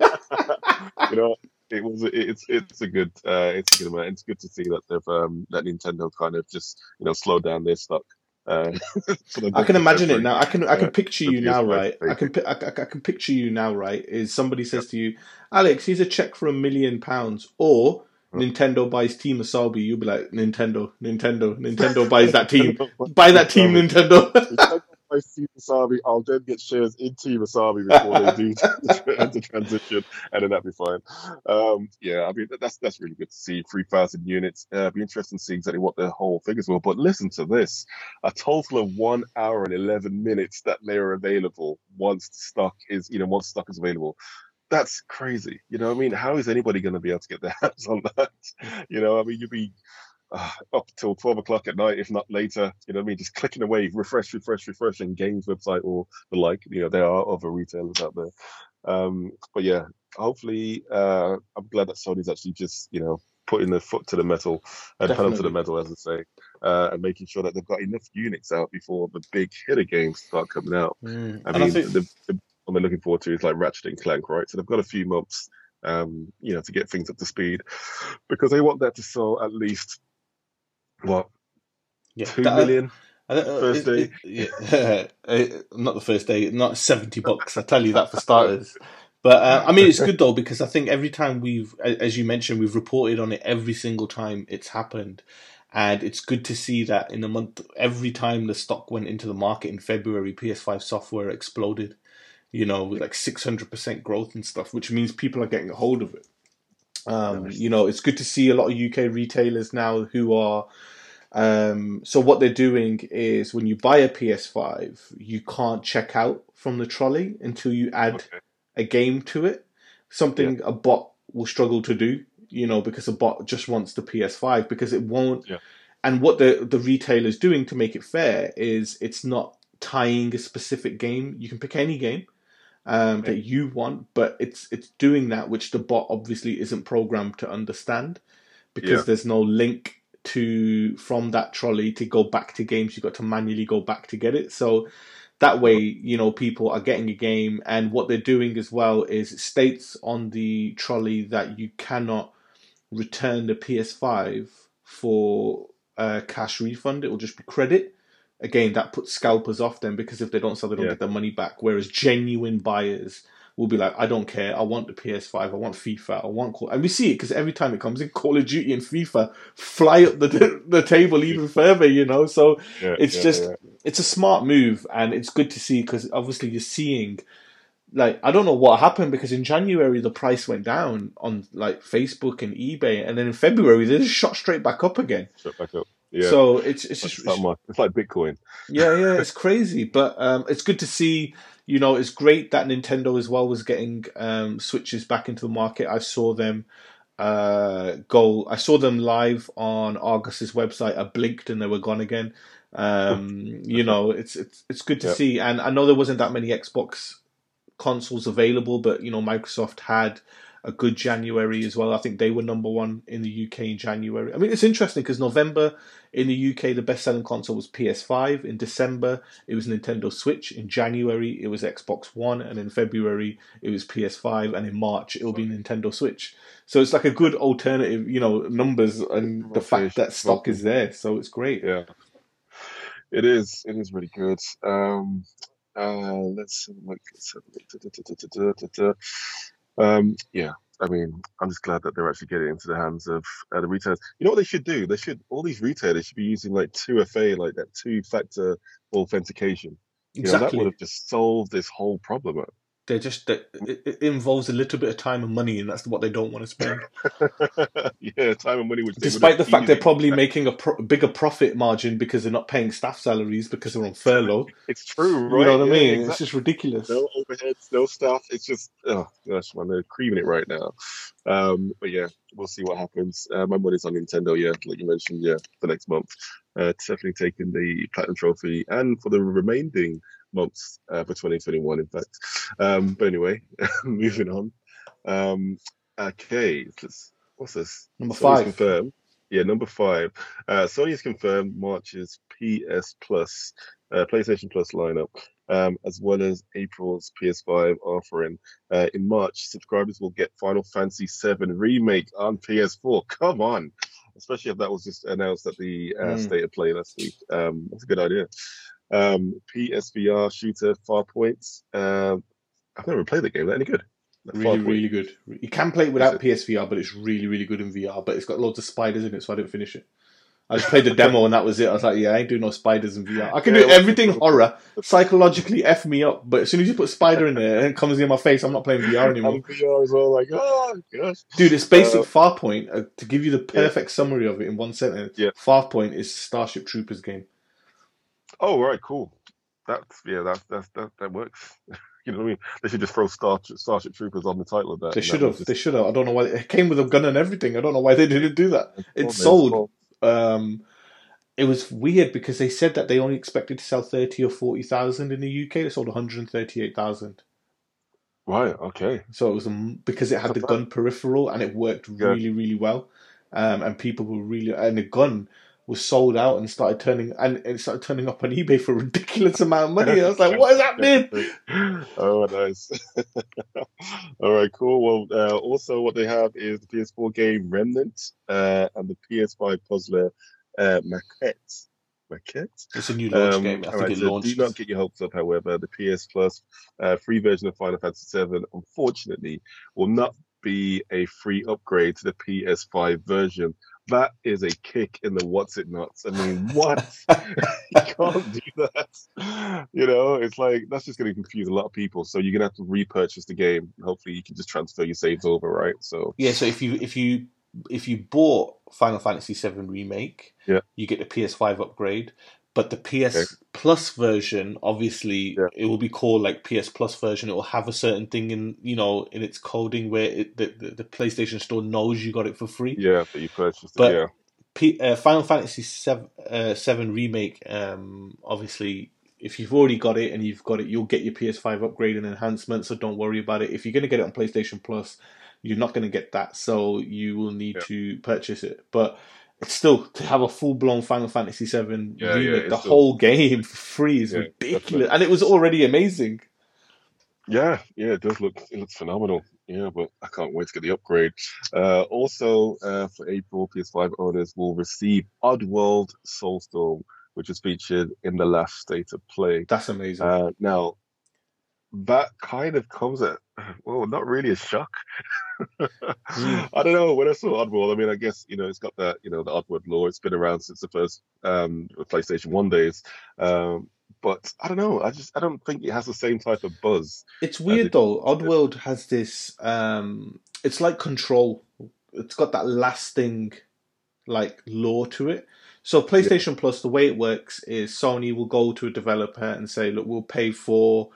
you know, it was it's it's a good uh, it's a good amount. It's good to see that they've um, that Nintendo kind of just you know slowed down their stock. Uh, I can month of imagine it now. I can I can Uh, picture you now, right? I can I, I, I can picture you now, right? Is somebody says to you, Alex, here's a check for a million pounds, or Huh. Nintendo buys Team Asobi. You'll be like, Nintendo, Nintendo, Nintendo buys that team. Buy that team, Nintendo. Buys Team Wasabi, I'll then get shares in Team Wasabi before they do the transition, and then that'd be fine. Um, yeah, I mean that's that's really good to see. Three thousand units. Uh, be interesting to see exactly what the whole figures were. But listen to this: a total of one hour and eleven minutes that they are available once stock is you know once stock is available. That's crazy. You know, what I mean, how is anybody going to be able to get their hands on that? You know, I mean, you'd be uh, up till 12 o'clock at night, if not later. You know what I mean? Just clicking away, refresh, refresh, refresh, and games website or the like. You know, there are other retailers out there. Um, but yeah, hopefully, uh, I'm glad that Sony's actually just, you know, putting their foot to the metal and pedal to the metal, as I say, uh, and making sure that they've got enough units out before the big hitter games start coming out. Mm. I And I mean, think the, the one they're looking forward to is like Ratchet and Clank, right? So they've got a few months, um, you know, to get things up to speed because they want that to sell at least what yeah, two that- million. I don't- uh, First it- it- yeah, uh, not the first day, not seventy bucks. I tell you that for starters. But uh, I mean, it's good though because I think every time we've, as you mentioned, we've reported on it every single time it's happened, and it's good to see that in a month, every time the stock went into the market in February, PS5 software exploded. You know, with like six hundred percent growth and stuff, which means people are getting a hold of it. Um, Nice. you know, it's good to see a lot of UK retailers now who are um, so what they're doing is when you buy a PS5, you can't check out from the trolley until you add Okay. a game to it. Something a bot will struggle to do, you know, because a bot just wants the PS5 because it won't. Yeah. And what the the retailer's doing to make it fair is it's not tying a specific game. You can pick any game um, that you want, but it's it's doing that which the bot obviously isn't programmed to understand because Yeah. there's no link to from that trolley to go back to games. You've got to manually go back to get it. So that way, you know, people are getting a game, and what they're doing as well is states on the trolley that you cannot return the PS5 for a cash refund. It will just be credit. Again, that puts scalpers off them because if they don't sell, they don't Yeah. get their money back. Whereas genuine buyers will be like, I don't care. I want the PS5. I want FIFA. I want Call. And we see it because every time it comes in, Call of Duty and FIFA fly up the the table even further. You know, so Yeah, it's yeah, just yeah. it's a smart move and it's good to see because obviously you're seeing like I don't know what happened because in January the price went down on like Facebook and eBay and then in February they just shot straight back up again. Shut back up. Yeah. So it's it's It's just like, it's like Bitcoin. yeah yeah it's crazy but um, it's good to see you know it's great that Nintendo as well was getting um, switches back into the market. I saw them uh, go. I saw them live on Argos's website. I blinked and they were gone again. Um, you know, it's it's it's good to Yeah. see. And I know there wasn't that many Xbox consoles available, but you know, Microsoft had a good January as well. I think they were number one in the UK in January. I mean, it's interesting because November in the UK the best selling console was PS5. In December it was Nintendo Switch. In January it was Xbox One, and in February it was PS5, and in March it will be Nintendo Switch. So it's like a good alternative, you know, numbers and the fact that stock is there. So it's great. Yeah. It is. It is really good. Um, uh, let's look. Um, yeah. I mean, I'm just glad that they're actually getting into the hands of uh, the retailers. You know what they should do? They should all these retailers should be using like 2FA, like that two-factor authentication. You know, that would have just solved this whole problem. They're just that it, involves a little bit of time and money, and that's what they don't want to spend. yeah, time and money. Which they Despite the fact they're probably spent. making a pro- bigger profit margin because they're not paying staff salaries because they're on furlough. It's true, right? You know what I Yeah, mean? It's just ridiculous. no overheads, no stuff. It's just, oh gosh, man, they're creaming it right now. Um, but yeah, we'll see what happens. Uh, my money's on Nintendo, yeah, like you mentioned, yeah, for next month. Uh, definitely taking the platinum trophy and for the remaining months uh, for 2021, in fact. Um, but anyway, moving on. Um, okay, let's, what's this? Number Sony's five. confirmed. Yeah, number five. Uh, Sony has confirmed March's PS Plus, uh, PlayStation Plus lineup, um, as well as April's PS5 offering. Uh, in March, subscribers will get Final Fantasy VII Remake on PS4. Come on! Especially if that was just announced at the uh, Mm. State of Play last week. Um, that's a good idea. Um, PSVR shooter Farpoint. Um, I've never played the game. That any good? That Really, Farpoint. really good. You can play it without PSVR, but it's really, really good in VR. But it's got loads of spiders in it, so I didn't finish it. I just played the demo and that was it. I was like, yeah, I ain't doing no spiders in VR. I can Yeah, do everything horror, psychologically f me up, but as soon as you put spider in there and it comes in my face, I'm not playing VR anymore. And VR as well, like, oh gosh. Dude, it's basic Uh, Farpoint. Uh, to give you the perfect summary of it in one sentence, Yeah. Farpoint is Starship Troopers game. Oh right, cool. That's yeah, that's that's that that works. you know what I mean? They should just throw Star Starship Troopers on the title of that. They should have. would They should have. I don't know why. It came with a gun and everything. I don't know why they didn't do that. It sold. Um, it was weird because they said that they only expected to sell thirty or forty thousand in the UK. They sold one hundred thirty-eight thousand. Right. Okay. So it was um, because it had the bad. gun peripheral and it worked Yeah. really, really well. Um, and people were really and the gun was sold out and started turning and it started turning up on eBay for a ridiculous amount of money. I was like, what is happening? oh, nice. All right, cool. Well, uh, also what they have is the PS4 game Remnant uh, and the PS5 puzzler uh, Maquette. Maquette. It's a new launch Um, game. I think right, it so launched. do not get your hopes up, however. The PS Plus uh, free version of Final Fantasy VII, unfortunately, will not be a free upgrade to the PS5 version. That is a kick in the what's it nuts. I mean, what? you can't do that. You know, it's like that's just going to confuse a lot of people. So you're going to have to repurchase the game. Hopefully, you can just transfer your saves over, right? So Yeah, so if you if you if you bought Final Fantasy VII remake, Yeah. you get the PS5 upgrade. But the PS Okay. Plus version, obviously, Yeah. it will be called like PS Plus version. It will have a certain thing in you know in its coding where it, the, the the PlayStation Store knows you got it for free. yeah, that you purchased But- it. Yeah, P, uh, Final Fantasy Seven, uh, Seven remake, um, obviously, if you've already got it and you've got it, you'll get your PS5 upgrade and enhancement. So don't worry about it. If you're going to get it on PlayStation Plus, you're not going to get that. So you will need Yeah. to purchase it. But still to have a full blown Final Fantasy Seven Yeah, yeah, remake, it's the still- whole game for free is Yeah, ridiculous, definitely. and it was already amazing. Yeah, yeah, it does look it looks phenomenal. Yeah, but I can't wait to get the upgrade. Uh, also, uh, for April, PS5 owners will receive Oddworld Soulstorm, which was featured in the last state of play. That's amazing. Uh, now, that kind of comes at well, not really a shock. Mm. I don't know. When I saw Oddworld, I mean, I guess you know it's got that you know the Oddworld lore. It's been around since the first um, PlayStation One days. Um, but I don't know. I just I don't think it has the same type of buzz. It's weird though. Oddworld has this. Um, it's like Control. It's got that lasting, like lore to it. So PlayStation Plus, the way it works is Sony will go to a developer and say, "Look, we'll pay for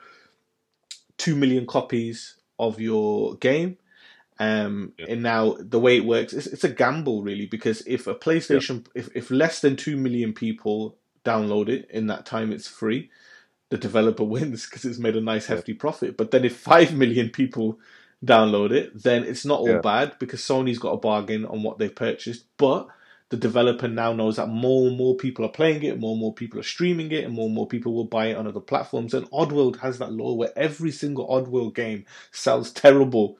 two million copies of your game." Um, Yeah. and now the way it works, it's, it's a gamble really because if a PlayStation, if, if less than two million people download it in that time, it's free. The developer wins because it's made a nice Yeah. hefty profit. But then if five million people download it, then it's not all Yeah. bad because Sony's got a bargain on what they've purchased. But the developer now knows that more and more people are playing it, more and more people are streaming it, and more and more people will buy it on other platforms. And Oddworld has that law where every single Oddworld game sells terrible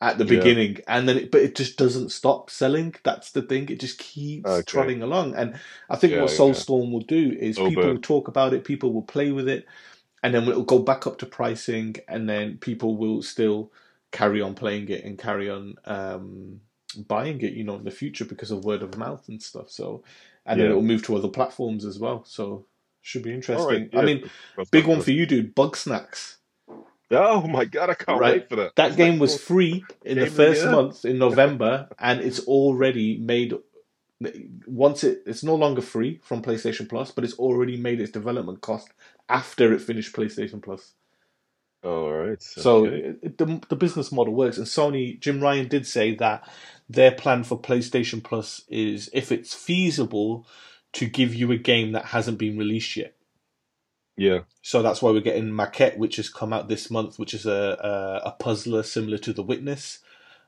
at the Yeah. beginning, and then it, but it just doesn't stop selling. That's the thing; it just keeps Okay. trotting along. And I think Yeah, what yeah. Soulstorm will do is people but- will talk about it, people will play with it, and then it'll go back up to pricing, and then people will still carry on playing it and carry on um, buying it, you know, in the future because of word of mouth and stuff. So, and then it'll move to other platforms as well. So, should be interesting. Right, I mean, big one for you, dude. Bugsnax. Oh my god, I can't Right. wait for that. That Is game was free in the of the first month in November, and it's already made. Once it, it's no longer free from PlayStation Plus, but it's already made its development cost after it finished PlayStation Plus. All right. So okay. it, it- the the business model works, and Sony Jim Ryan did say that their plan for PlayStation Plus is if it's feasible to give you a game that hasn't been released yet. yeah, So that's why we're getting Maquette, which has come out this month, which is a a, a puzzler similar to The Witness.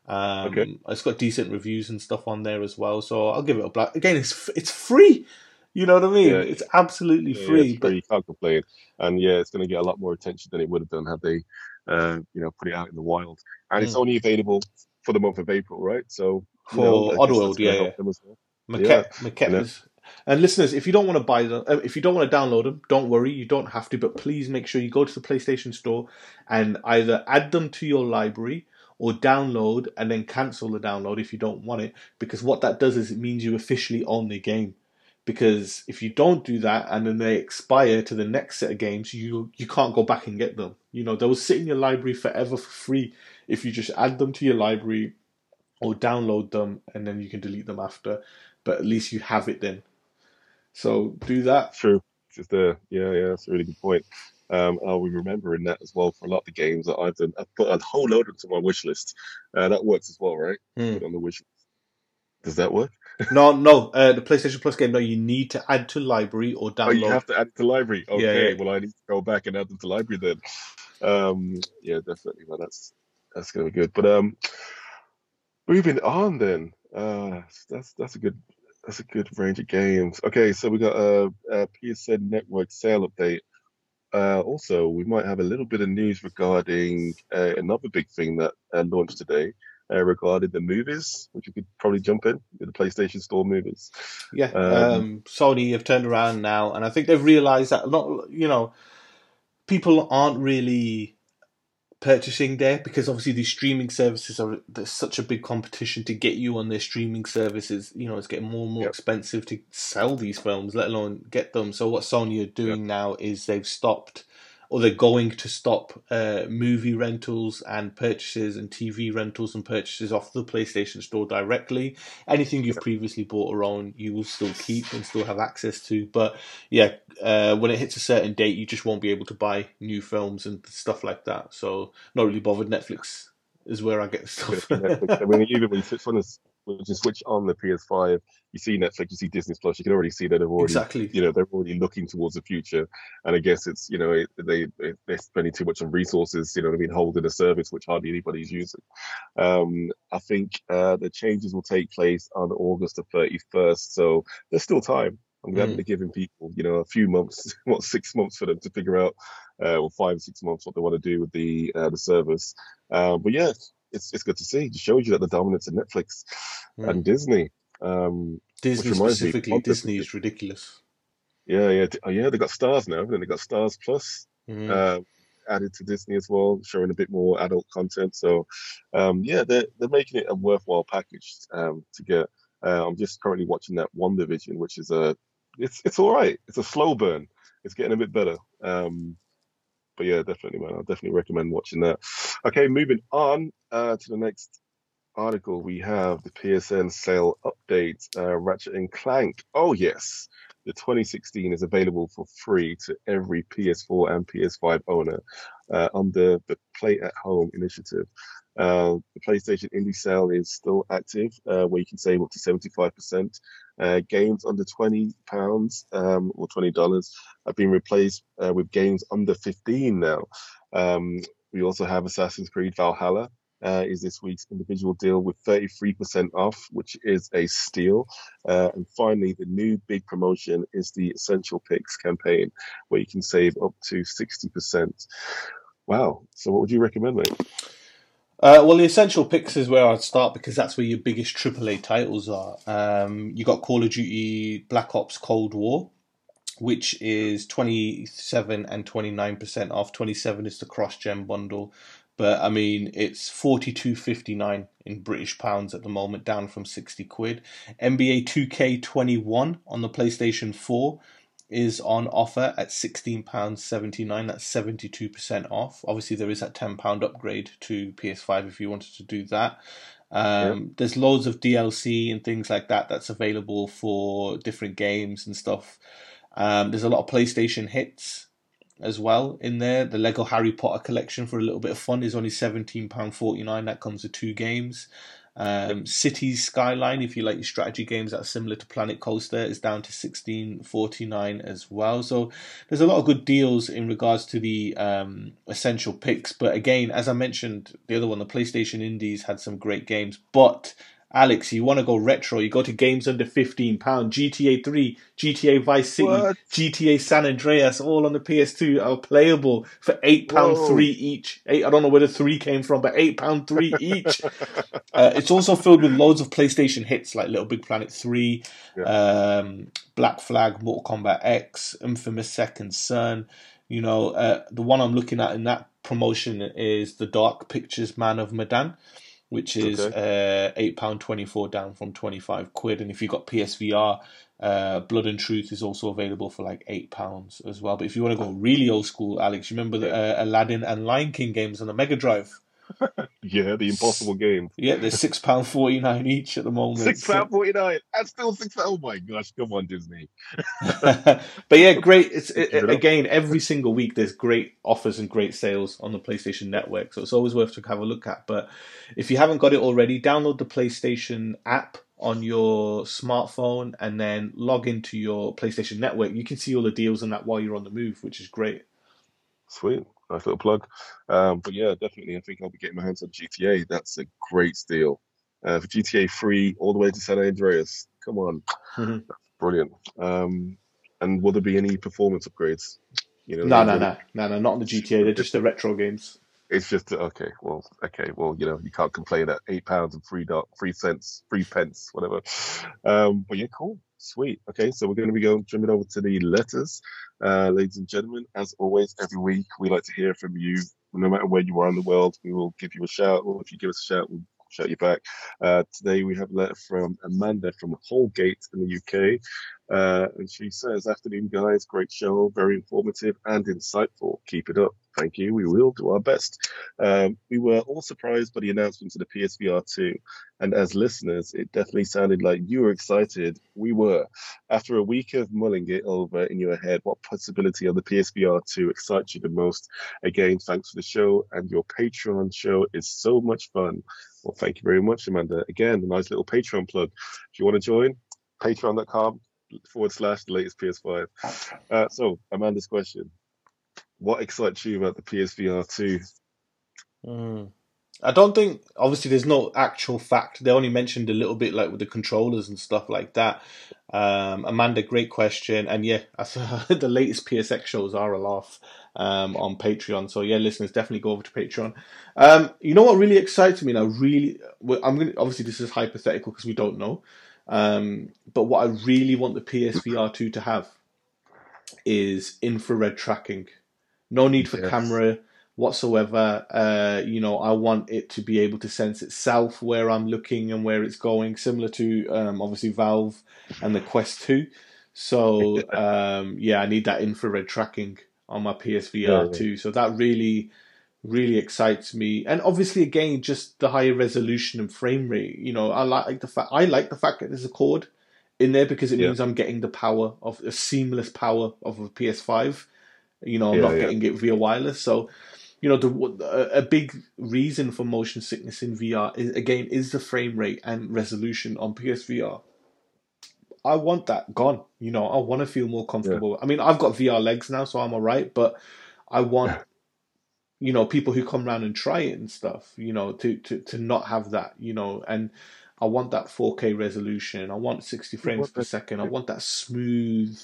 Um, Okay. It's got decent reviews and stuff on there as well, so I'll give it a black. Again, it's it's free. You know what I mean? Yeah. It's absolutely yeah, free. it's but free, you can't complain. And yeah, it's going to get a lot more attention than it would have done had they, uh, you know, put it out in the wild. And it's Mm. only available for the month of April, right? So For know, Oddworld, yeah, yeah. well. Maquette, Maquette and is. And listeners, if you don't want to buy them, uh, if you don't want to download them, don't worry, you don't have to. But please make sure you go to the PlayStation Store and either add them to your library or download and then cancel the download if you don't want it. Because what that does is it means you officially own the game. Because if you don't do that and then they expire to the next set of games, you you can't go back and get them. You know they'll sit in your library forever for free if you just add them to your library or download them and then you can delete them after. But at least you have it then. So do that. True. Just there. Yeah, yeah, that's a really good point. Um, I'll be remembering that as well for a lot of the games that I've done. I've put a whole load into my wish list. Uh, that works as well, right? Put on the wish list. Does that work? No, no, uh, the PlayStation Plus game. No, you need to add to library or download. Oh, you have to add to library. Yeah, Okay, yeah. well, I need to go back and add them to library then. Um, yeah, definitely. Well, that's that's gonna be good. But um, moving on then. Uh, that's that's a good that's a good range of games. Okay, so we got a, a PSN Network sale update. Uh, also, we might have a little bit of news regarding uh, another big thing that uh, launched today. Uh, regarding the movies, which you could probably jump in, the PlayStation Store movies. Yeah, Um, um, Sony have turned around now, and I think they've realised that not you know people aren't really purchasing there because obviously these streaming services are there's such a big competition to get you on their streaming services. You know, it's getting more and more Yep. expensive to sell these films, let alone get them. So what Sony are doing now is they've stopped. Or they're going to stop uh, movie rentals and purchases and TV rentals and purchases off the PlayStation Store directly anything you've previously bought or owned, you will still keep and still have access to. But yeah, uh, when it hits a certain date, you just won't be able to buy new films and stuff like that. So not really bothered. Netflix is where I get the stuff. I mean, even when you switch on this, you switch on the PS5, you see Netflix, you see Disney Plus. You can already see that they've already, exactly. you know, they're already looking towards the future. And I guess it's, you know, it, they they- they're spending too much on resources. You know, I mean, holding a service which hardly anybody's using. Um, I think uh, the changes will take place on August the 31st, so there's still time. I'm glad Mm. they're giving people, you know, a few months, what six months for them to figure out, uh, or five six months what they want to do with the uh, the service. Uh, but yeah, it's it's good to see. It just shows you that the dominance of Netflix Mm. and Disney. Um, Disney reminds me, specifically, Disney is ridiculous. yeah, yeah, oh, yeah. They got stars now, and they got stars plus Mm. uh, added to Disney as well, showing a bit more adult content. So, um, yeah, they're they're making it a worthwhile package um, to get. Uh, I'm just currently watching that WandaVision, which is a it's it's all right. It's a slow burn. It's getting a bit better. Um, but yeah, definitely, man. I'll definitely recommend watching that. Okay, moving on uh, to the next article. We have the PSN sale update. Uh, Ratchet and Clank. Oh yes, the 2016 is available for free to every PS4 and PS5 owner uh, under the Play at Home initiative. Uh, the PlayStation Indie sale is still active, uh, where you can save up to 75%. Uh, games under 20 pounds um, or 20 dollars have been replaced uh, with games under 15 now. Um, we also have Assassin's Creed Valhalla. Uh, is this week's individual deal with 33% off, which is a steal. Uh, and finally, the new big promotion is the Essential Picks campaign, where you can save up to 60%. Wow. So, what would you recommend, mate? Uh, well, the essential picks is where I'd start because that's where your biggest AAA titles are. Um, you got Call of Duty Black Ops Cold War, which is 27 and 29% off. 27 is the cross gen bundle. But I mean, it's 42.59 in British pounds at the moment, down from 60 quid. NBA 2K21 on the PlayStation 4 is on offer at £16.79. That's 72% off. Obviously, there is that £10 upgrade to PS5 if you wanted to do that. Um. There's loads of DLC and things like that that's available for different games and stuff. Um, there's a lot of PlayStation hits as well in there. The Lego Harry Potter collection for a little bit of fun is only £17.49. That comes with two games. Um, Cities Skyline, if you like your strategy games that are similar to Planet Coaster, is down to sixteen forty nine as well. So there's a lot of good deals in regards to the um, essential picks. But again, as I mentioned, the other one, the PlayStation Indies had some great games, but Alex, you want to go retro, you go to games under £15. GTA 3, GTA Vice City, what? GTA San Andreas, all on the PS2 are playable for £8.3 each. Eight, I don't know where the 3 came from, but £8.3 each. uh, it's also filled with loads of PlayStation hits like Little Big Planet 3, yeah. um, Black Flag, Mortal Kombat X, Infamous Second Son. You know, uh, the one I'm looking at in that promotion is The Dark Pictures Man of Medan which is okay. uh, eight pound twenty four down from twenty five quid. And if you've got PSVR, uh, Blood and Truth is also available for like eight pounds as well. But if you want to go really old school, Alex, you remember the uh, Aladdin and Lion King games on the Mega Drive? Yeah, the impossible game. Yeah, they're six pound forty nine each at the moment. Six pound forty nine, and still six. Oh my gosh, come on, Disney. but yeah, great. It's it, again every single week. There's great offers and great sales on the PlayStation Network, so it's always worth to have a look at. But if you haven't got it already, download the PlayStation app on your smartphone and then log into your PlayStation Network. You can see all the deals on that while you're on the move, which is great. Sweet nice little plug. Um, but yeah, definitely, I think I'll be getting my hands on GTA. That's a great deal uh, for GTA 3 all the way to San Andreas. Come on, mm-hmm. that's brilliant. Um, and will there be any performance upgrades? You know, no, no, no, no, no, not on the GTA. They're just the retro games. It's just okay. Well, okay. Well, you know, you can't complain at eight pounds and three dot three cents, three pence, whatever. Um, but yeah, cool. Sweet. Okay, so we're going to be going jumping over to the letters, uh, ladies and gentlemen. As always, every week we like to hear from you. No matter where you are in the world, we will give you a shout, or if you give us a shout, we'll shout you back. Uh, today we have a letter from Amanda from Holgate in the UK. Uh, and she says, Afternoon, guys. Great show. Very informative and insightful. Keep it up. Thank you. We will do our best. Um, we were all surprised by the announcement of the PSVR 2. And as listeners, it definitely sounded like you were excited. We were. After a week of mulling it over in your head, what possibility of the PSVR 2 excites you the most? Again, thanks for the show. And your Patreon show is so much fun. Well, thank you very much, Amanda. Again, a nice little Patreon plug. If you want to join, patreon.com forward slash the latest PS5. Uh, so, Amanda's question What excites you about the PSVR 2? Mm. I don't think, obviously, there's no actual fact. They only mentioned a little bit like with the controllers and stuff like that. Um, Amanda, great question. And yeah, the latest PSX shows are a laugh um, on Patreon. So yeah, listeners, definitely go over to Patreon. Um, you know what really excites me now? Really, I'm going to, obviously, this is hypothetical because we don't know. Um, but what I really want the PSVR 2 to have is infrared tracking. No need for yes. camera whatsoever. Uh, you know, I want it to be able to sense itself where I'm looking and where it's going, similar to um, obviously Valve and the Quest 2. So um, yeah, I need that infrared tracking on my PSVR yeah, 2. So that really really excites me. And obviously, again, just the higher resolution and frame rate. You know, I like the fact I like the fact that there's a cord in there because it yeah. means I'm getting the power of a seamless power of a PS5. You know, I'm yeah, not yeah. getting it via wireless. So, you know, the a big reason for motion sickness in VR is again is the frame rate and resolution on PSVR. I want that gone. You know, I want to feel more comfortable. I mean, I've got VR legs now, so I'm alright. But I want you know people who come around and try it and stuff you know to to to not have that you know and i want that 4k resolution i want 60 frames per second i want that smooth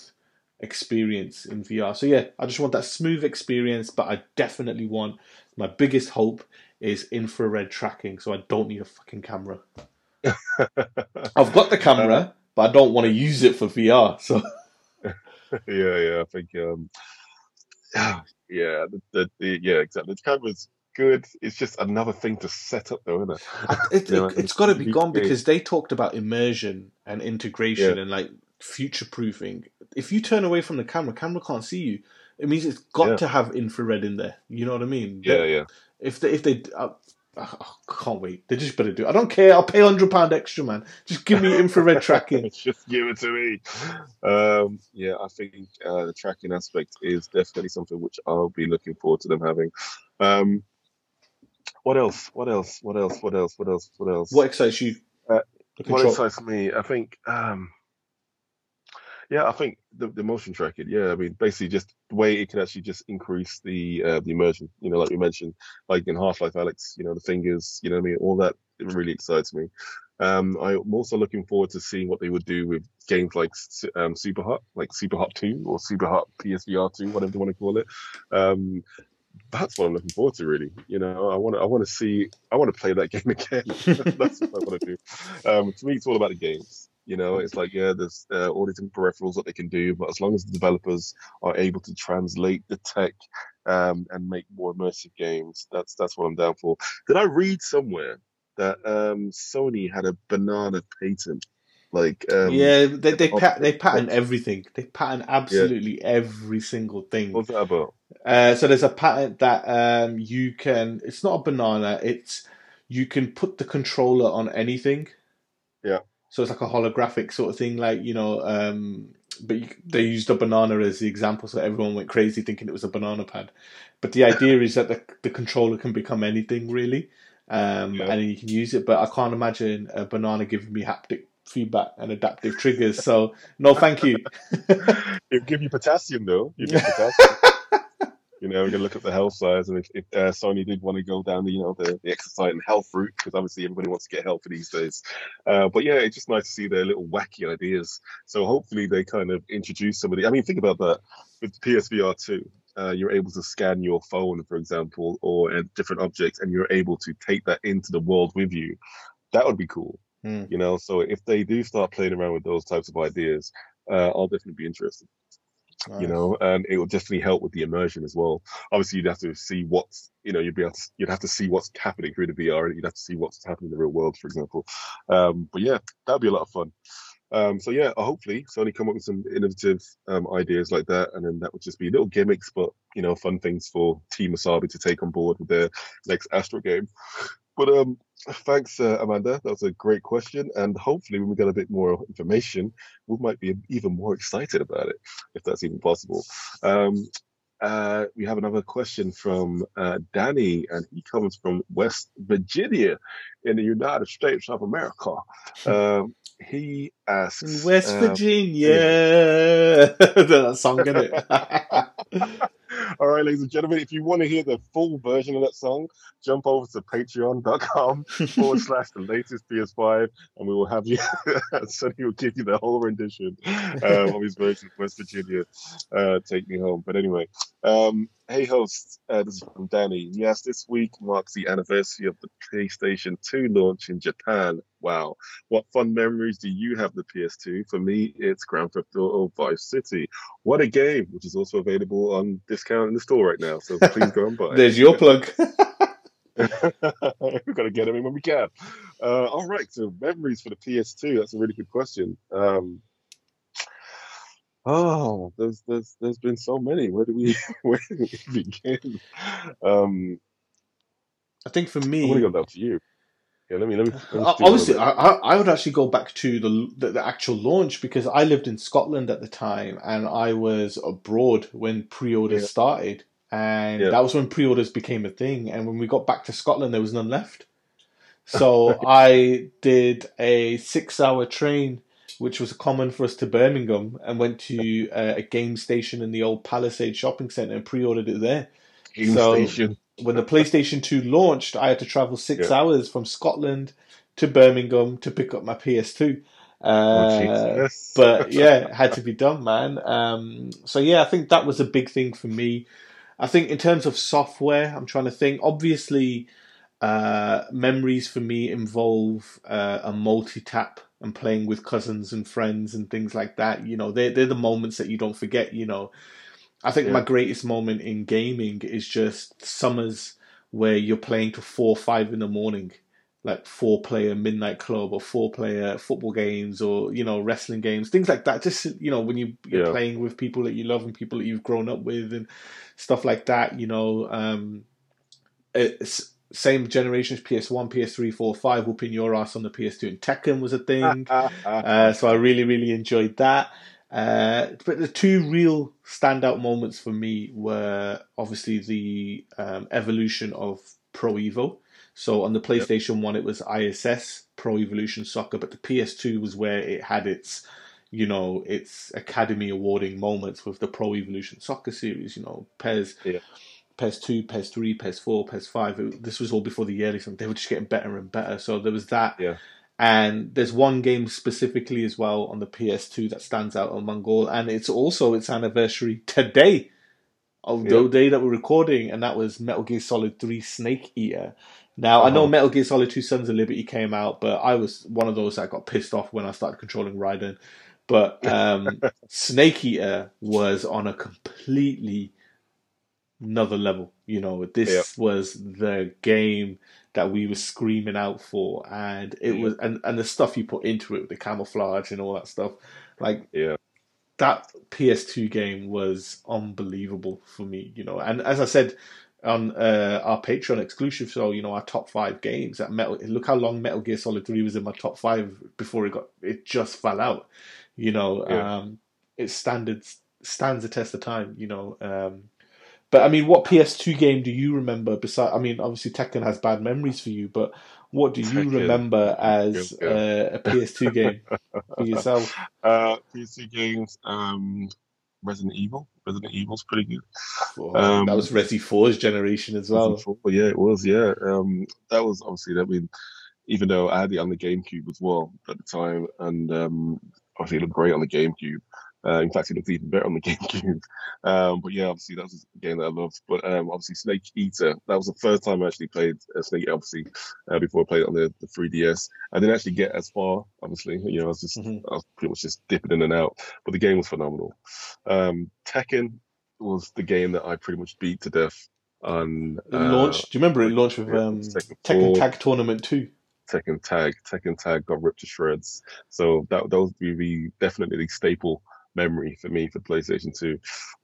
experience in VR. So yeah, I just want that smooth experience, but I definitely want my biggest hope is infrared tracking, so I don't need a fucking camera. I've got the camera, but I don't want to use it for VR. So yeah, yeah, I think, um, yeah, the, the, the yeah, exactly. The camera's good. It's just another thing to set up, though, isn't it? it, You know, it, has got to be gone because they talked about immersion and integration Yeah. and like future proofing. If you turn away from the camera, camera can't see you. It means it's got Yeah. to have infrared in there. You know what I mean? Yeah, yeah. If they, if they, uh, I can't wait. They just better do. it. I don't care. I'll pay hundred pound extra, man. Just give me infrared tracking. Just give it to me. Um, yeah, I think uh, the tracking aspect is definitely something which I'll be looking forward to them having. Um, what else? What else? What else? What else? What else? What else? What excites you? Uh, What excites me? I think, um, yeah, I think the, the motion tracking. Yeah, I mean, basically just the way it can actually just increase the uh, the immersion. You know, like we mentioned, like in Half Life, Alex. You know, the fingers. You know, what I mean, all that it really excites me. Um, I'm also looking forward to seeing what they would do with games like um, Super Hot, like Super Hot Two or Super Hot PSVR Two, whatever they want to call it. Um, that's what I'm looking forward to, really. You know, I want to, I want to see, I want to play that game again. that's what I want to do. Um, to me, it's all about the games. You know, it's like yeah, there's uh, all these peripherals that they can do, but as long as the developers are able to translate the tech um, and make more immersive games, that's that's what I'm down for. Did I read somewhere that um, Sony had a banana patent? Like um, yeah, they they pat, they patent everything. They patent absolutely every single thing. what's that about? Uh, so there's a patent that um, you can. It's not a banana. It's you can put the controller on anything. Yeah. So it's like a holographic sort of thing, like you know. Um, but you, they used a banana as the example, so everyone went crazy thinking it was a banana pad. But the idea is that the the controller can become anything really, um, Yeah. and then you can use it. But I can't imagine a banana giving me haptic feedback and adaptive triggers. So no, thank you. It'll give you potassium though. You get potassium. You know, we're gonna look at the health size, and if, if uh, Sony did want to go down the you know the, the exercise and health route, because obviously everybody wants to get healthy these days. Uh, but yeah, it's just nice to see their little wacky ideas. So hopefully they kind of introduce somebody. I mean, think about that with PSVR two. Uh, you're able to scan your phone, for example, or uh, different objects, and you're able to take that into the world with you. That would be cool, Hmm. you know. So if they do start playing around with those types of ideas, uh, I'll definitely be interested you know, and it will definitely help with the immersion as well. Obviously, you'd have to see what's, you know, you'd be able to, you'd have to see what's happening through the VR, and you'd have to see what's happening in the real world, for example. Um, but yeah, that'd be a lot of fun. Um, so yeah, uh, hopefully Sony come up with some innovative um, ideas like that, and then that would just be little gimmicks, but you know, fun things for Team Asobi to take on board with their next Astro game. But um, thanks, uh, Amanda. That was a great question, and hopefully, when we get a bit more information, we might be even more excited about it, if that's even possible. Um, uh, we have another question from uh, Danny, and he comes from West Virginia in the United States of America. Um, he asks, In West uh, Virginia. that song, isn't it? All right, ladies and gentlemen, if you want to hear the full version of that song, jump over to patreon.com forward slash the latest PS5, and we will have you. Sonny will give you the whole rendition um, of his version of West Virginia. Uh, take me home. But anyway, um, hey, hosts, uh, this is from Danny. Yes, this week marks the anniversary of the PlayStation 2 launch in Japan. Wow. What fun memories do you have the PS2? For me, it's Grand Theft Auto Vice City. What a game, which is also available on discount in the store right now. So please go and buy it. There's your plug. We've got to get them in when we can. Uh, all right, so memories for the PS2. That's a really good question. Um, oh, there's there's there's been so many. Where do we where do we begin? Um, I think for I me, want to go down to you. Yeah, let me let me. let me Uh, Obviously. I, I I would actually go back to the, the the actual launch because I lived in Scotland at the time and I was abroad when pre-orders Yeah. started, and Yeah. that was when pre-orders became a thing. And when we got back to Scotland, there was none left. So I did a six-hour train, which was common for us to Birmingham, and went to uh, a game station in the old Palisade shopping centre and pre-ordered it there Game so- station. when the PlayStation 2 launched, I had to travel six Yeah. hours from Scotland to Birmingham to pick up my PS2. Uh, Jesus. but yeah, it had to be done, man. Um, so yeah, I think that was a big thing for me. I think in terms of software, I'm trying to think. Obviously, uh, memories for me involve uh, a multi-tap and playing with cousins and friends and things like that. You know, they're they're the moments that you don't forget. You know, I think Yeah. my greatest moment in gaming is just summers where you're playing to four, five in the morning, like four player midnight club or four player football games or you know wrestling games, things like that. Just you know when you you're Yeah. playing with people that you love and people that you've grown up with and stuff like that. You know, um, it's same generations PS1, PS3, 4, 5, whooping your ass on the PS2 and Tekken was a thing. Uh, so I really, really enjoyed that. Uh, but the two real standout moments for me were obviously the um, evolution of Pro Evo. So on the PlayStation One, it was ISS Pro Evolution Soccer, but the PS2 was where it had its, you know, its Academy awarding moments with the Pro Evolution Soccer series. You know, PES, Yeah. PES two, PES three, PES four, PES five. It- This was all before the yearly, so they were just getting better and better. So there was that. Yeah. And there's one game specifically as well on the PS2 that stands out among all, and it's also its anniversary today, of the Yeah. day that we're recording, and that was Metal Gear Solid 3 Snake Eater. Now I know Uh-huh. Metal Gear Solid 2 Sons of Liberty came out, but I was one of those that got pissed off when I started controlling Raiden. But um, Snake Eater was on a completely another level. You know, this Yeah. was the game that we were screaming out for, and it was and and the stuff you put into it with the camouflage and all that stuff, like Yeah. that PS2 game was unbelievable for me. You know, and as I said on uh, our Patreon exclusive show, you know, our top five games that Metal. Look how long Metal Gear Solid Three was in my top five before it got it just fell out. You know, Yeah. um, its standards stands the test of time. You know, um, but I mean, what PS2 game do you remember? Besides, I mean, obviously Tekken has bad memories for you, but what do you Tekken. remember as uh, a PS2 game for yourself? Uh, PC games, um, Resident Evil. Resident Evil's pretty good. Oh, Um, that was Resi 4's generation as well. Resident Evil, yeah, it was. Yeah, um, that was obviously. I mean, even though I had it on the GameCube as well at the time, and um, obviously it looked great on the GameCube. Uh, in fact, it looked even better on the GameCube. Um, but yeah, obviously that was a game that I loved. But um, obviously Snake Eater, that was the first time I actually played uh, Snake Eater, obviously, uh, before I played it on the, the 3DS. I didn't actually get as far, obviously. You know, I was just, Mhm. I was pretty much just dipping in and out. But the game was phenomenal. Um, Tekken was the game that I pretty much beat to death on It uh, launched. Do you remember it launched with um, Tekken Tekken Tag Tournament 2? Tekken Tag. Tekken Tag got ripped to shreds. So that that would be definitely the staple memory for me for PlayStation 2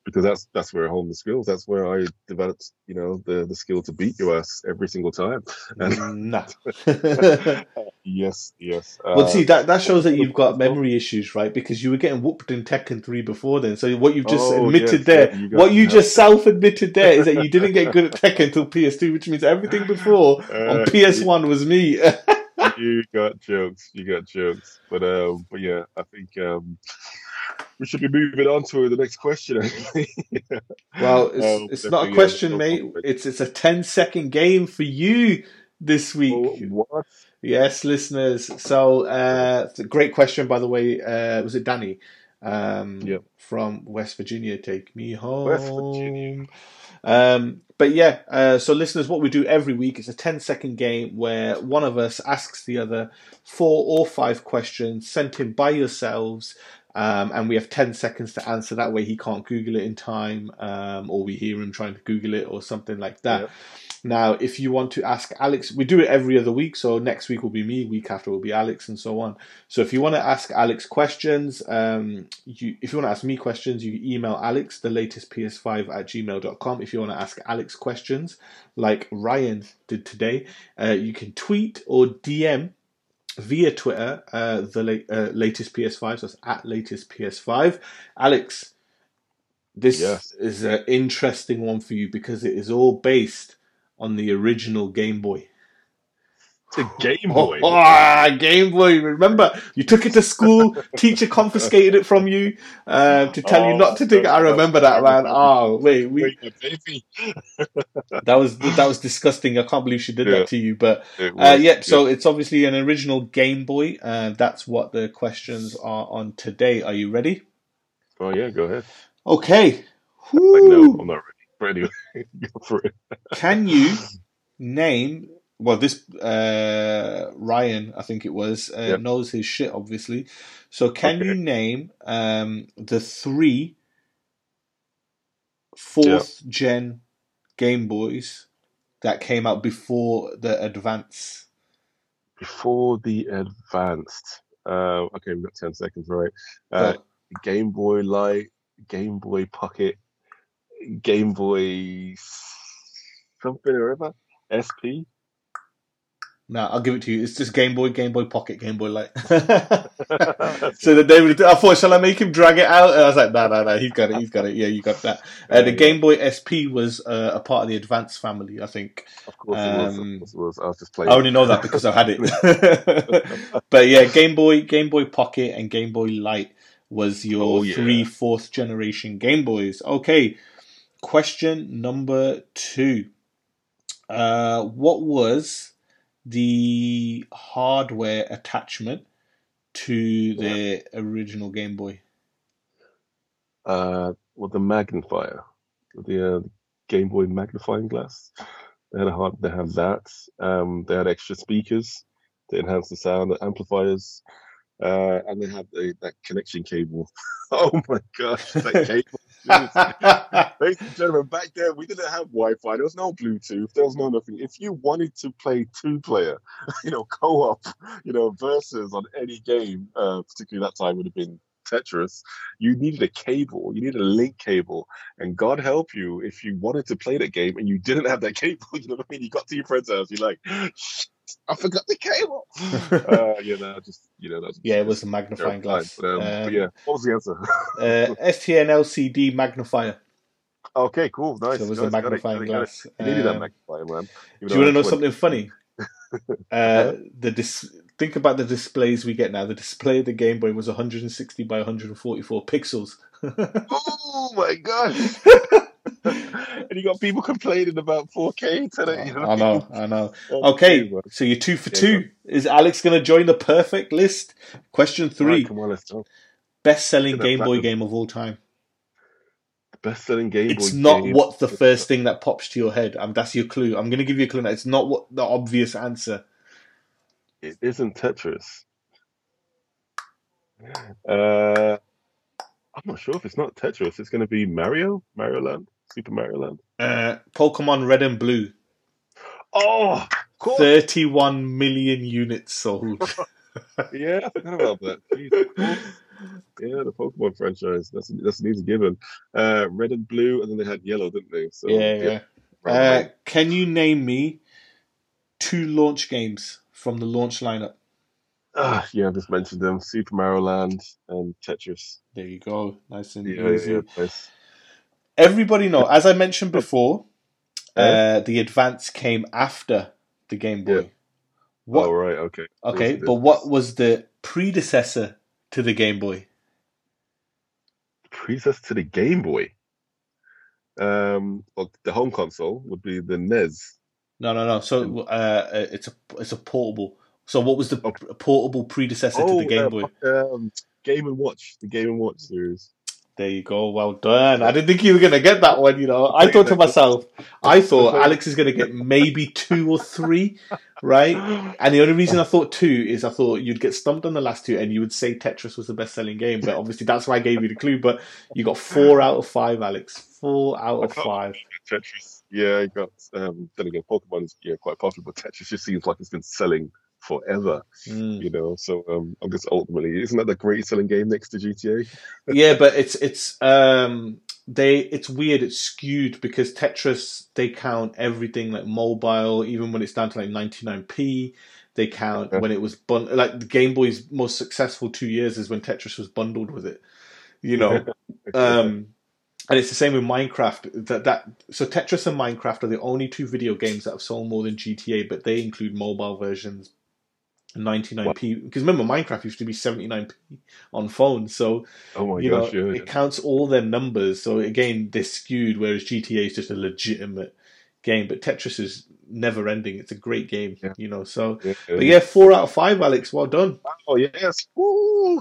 because that's that's where I honed the skills. That's where I developed, you know, the the skill to beat your ass every single time. And Nah. yes, yes. well, uh, see that that shows that you've got memory issues, right? Because you were getting whooped in Tekken 3 before then. So what you've just Oh, admitted yes, there, yeah, you what you yeah. just self-admitted there, is that you didn't get good at Tekken until PS2, which means everything before on Uh, PS1 was me. you got jokes. You got jokes. But um, but yeah, I think um, we should be moving on to the next question. actually. Well, it's, Um, it's not a question, no mate. It's it's a 10 second game for you this week. Oh, what? Yes, listeners. So, uh, it's a great question, by the way. Uh, was it Danny um, Yep. from West Virginia? Take me home. West Virginia. Um, but yeah, uh, so listeners, what we do every week is a 10 second game where one of us asks the other four or five questions sent in by yourselves. Um, and we have 10 seconds to answer. That way he can't Google it in time, um, or we hear him trying to Google it or something like that. Now, if you want to ask Alex, we do it every other week. So next week will be me, week after will be Alex, and so on. So if you want to ask Alex questions, um, you, if you want to ask me questions, you email Alex, the latest PS5 at gmail.com. If you want to ask Alex questions, like Ryan did today, uh, you can tweet or DM via Twitter uh, the la- uh, latest PS5. So it's at latest PS5. Alex, this Yes. is an interesting one for you because it is all based on the original Game Boy. The Game Boy. Ah, Game Boy. Remember, you took it to school. teacher confiscated it from you uh, to tell you Oh, not to take it. I remember that, man. Oh, wait, we that was that was disgusting. I can't believe she did Yeah. that to you. But uh, was, yeah, so it's obviously an original Game Boy. Uh, that's what the questions are on today. Are you ready? Oh yeah, go ahead. Okay. Like no, I'm not ready. But anyway, go for it. Can you name? Well, this uh, Ryan, I think it was, uh, Yep. knows his shit, obviously. So, can Okay. you name um, the three fourth gen Game Boys that came out before the Advance? Before the advanced. Uh, okay, we've got ten seconds, right? Uh, Go. Game Boy Light, Game Boy Pocket, Game Boy something or other. SP. No, I'll give it to you. It's just Game Boy, Game Boy Pocket, Game Boy Light. so that David, I thought, shall I make him drag it out? And I was like, no, no, no, he's got it, he's got it. Yeah, you got that. Uh, the Yeah. Game Boy SP was uh, a part of the Advance family, I think. Of course it was. Um, Of course it was. I was just playing. I only know that because I've had it. but yeah, Game Boy, Game Boy Pocket, and Game Boy Light was your Oh, yeah. three fourth generation Game Boys. Okay, question number two. Uh, what was the hardware attachment to the original Game Boy? uh, with the magnifier, the uh, Game Boy magnifying glass. They had a hard, they had that. Um, they had extra speakers to enhance the sound, the amplifiers, uh, and they had the, that connection cable. oh my gosh, that cable! Ladies and gentlemen, back then we didn't have Wi-Fi. There was no Bluetooth. There was no nothing. If you wanted to play two-player, you know, co-op, you know, versus on any game, uh, particularly that time would have been Tetris. You needed a cable. You needed a link cable. And God help you if you wanted to play that game and you didn't have that cable. You know what I mean? You got to your friend's house. You're like, I forgot the cable. uh, you know, just you know, that's yeah, it was a magnifying glass. But, um, but Um, yeah, what was the answer? uh, STN LCD magnifier. okay, cool, nice. So it was nice, a magnifying got it, got it. glass. You needed that Um, magnifier, man. Even Do you want to know that's something funny? Uh, the dis- think about the displays we get now. The display of the Game Boy was 160 by 144 pixels. Oh my gosh! And you got people complaining about 4K today. You know I know, I know. Okay, so you're two for two. Is Alex going to join the perfect list? Question three: right, come on, let's go. best-selling Get that Game Boy game of all time. Best-selling Game Boy. It's not game. what's the first thing that pops to your head. Um, that's your clue. I'm going to give you a clue. Now. It's not what the obvious answer. It isn't Tetris. Uh, I'm not sure if it's not Tetris. It's going to be Mario, Mario Land, Super Mario Land. Uh, Pokemon Red and Blue. Oh, cool. 31 million units sold. Yeah, I forgot about that. Jeez. Yeah, the Pokemon franchise. That's that's an easy given. Uh, red and blue, and then they had yellow, didn't they? So yeah, yeah. right, Uh, right. can you name me two launch games from the launch lineup? Ah, yeah, I just mentioned them: Super Mario Land and Tetris. There you go. Nice and Yeah, easy. yeah, nice. Everybody know, as I mentioned before, uh, the Advance came after the Game Boy. Yeah. What? Oh, right, okay. okay, but what was the predecessor to the Game Boy? predecessor to the Game Boy? Um, well, the home console would be the NES. No, no, no. So uh, it's a it's a portable. So what was the Oh. portable predecessor to the Game uh, Boy? Um, Game and Watch, the Game and Watch series. There you go. Well done. I didn't think you were going to get that one, you know. I thought to myself, I thought Alex is going to get maybe two or three, right? And the only reason I thought two is I thought you'd get stumped on the last two and you would say Tetris was the best selling game. But obviously that's why I gave you the clue. But you got four out of five, Alex. Four out of five. Tetris. Yeah, you got. Um, then again, Pokemon is yeah quite popular, but Tetris just seems like it's been selling forever. Mm. You know, so um, I guess ultimately, isn't that the greatest selling game next to GTA? yeah, but it's it's um they it's weird. It's skewed because Tetris they count everything like mobile, even when it's down to like ninety nine p. They count when it was bun- like the Game Boy's most successful two years is when Tetris was bundled with it. You know, um, and it's the same with Minecraft. That that so Tetris and Minecraft are the only two video games that have sold more than GTA, but they include mobile versions. 99p because remember Minecraft used to be 79p on phone so Oh my you gosh, know yeah. it counts all their numbers so again they're skewed whereas GTA is just a legitimate game but Tetris is never ending it's a great game Yeah. you know so yeah. but yeah four out of five Alex well done Oh yes. Woo!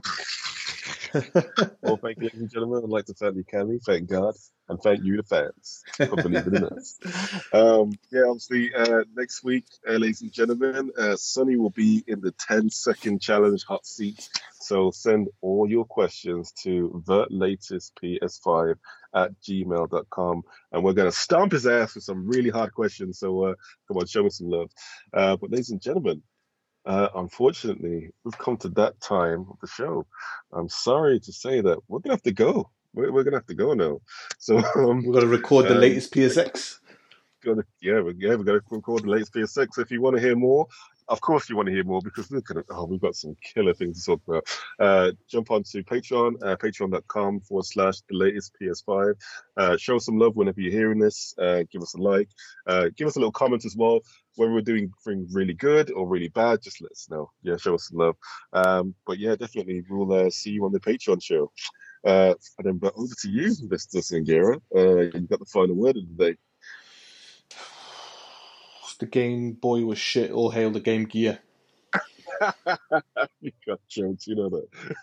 Well, thank you, ladies and gentlemen. I'd like to thank you, Cammy, thank God, and thank you, the fans, for believing in us. Um, yeah, obviously, uh, next week, uh, ladies and gentlemen, uh, Sonny will be in the 10 second challenge hot seat. So send all your questions to the latest PS5 at gmail.com. And we're going to stomp his ass with some really hard questions. So uh, come on, show me some love. Uh, but, ladies and gentlemen, uh, unfortunately, we've come to that time of the show. I'm sorry to say that we're gonna have to go. We're, we're gonna have to go now. So um, we're to record the Um, latest PSX gonna yeah, yeah, we're gonna record the latest PS6. If you want to hear more, of course you want to hear more because look at it. Oh, we've got some killer things to talk about. Uh, jump onto Patreon, uh, patreon.com forward slash the latest PS5. Uh, show some love whenever you're hearing this. Uh, give us a like. Uh, give us a little comment as well. Whether we're doing things really good or really bad, just let us know. Yeah, show us some love. Um, but yeah, definitely we'll uh, see you on the Patreon show. And then but over to you, Mr. Singera. Uh, you got the final word of the day. The Game Boy was shit all hail the Game Gear you got jokes, you know that.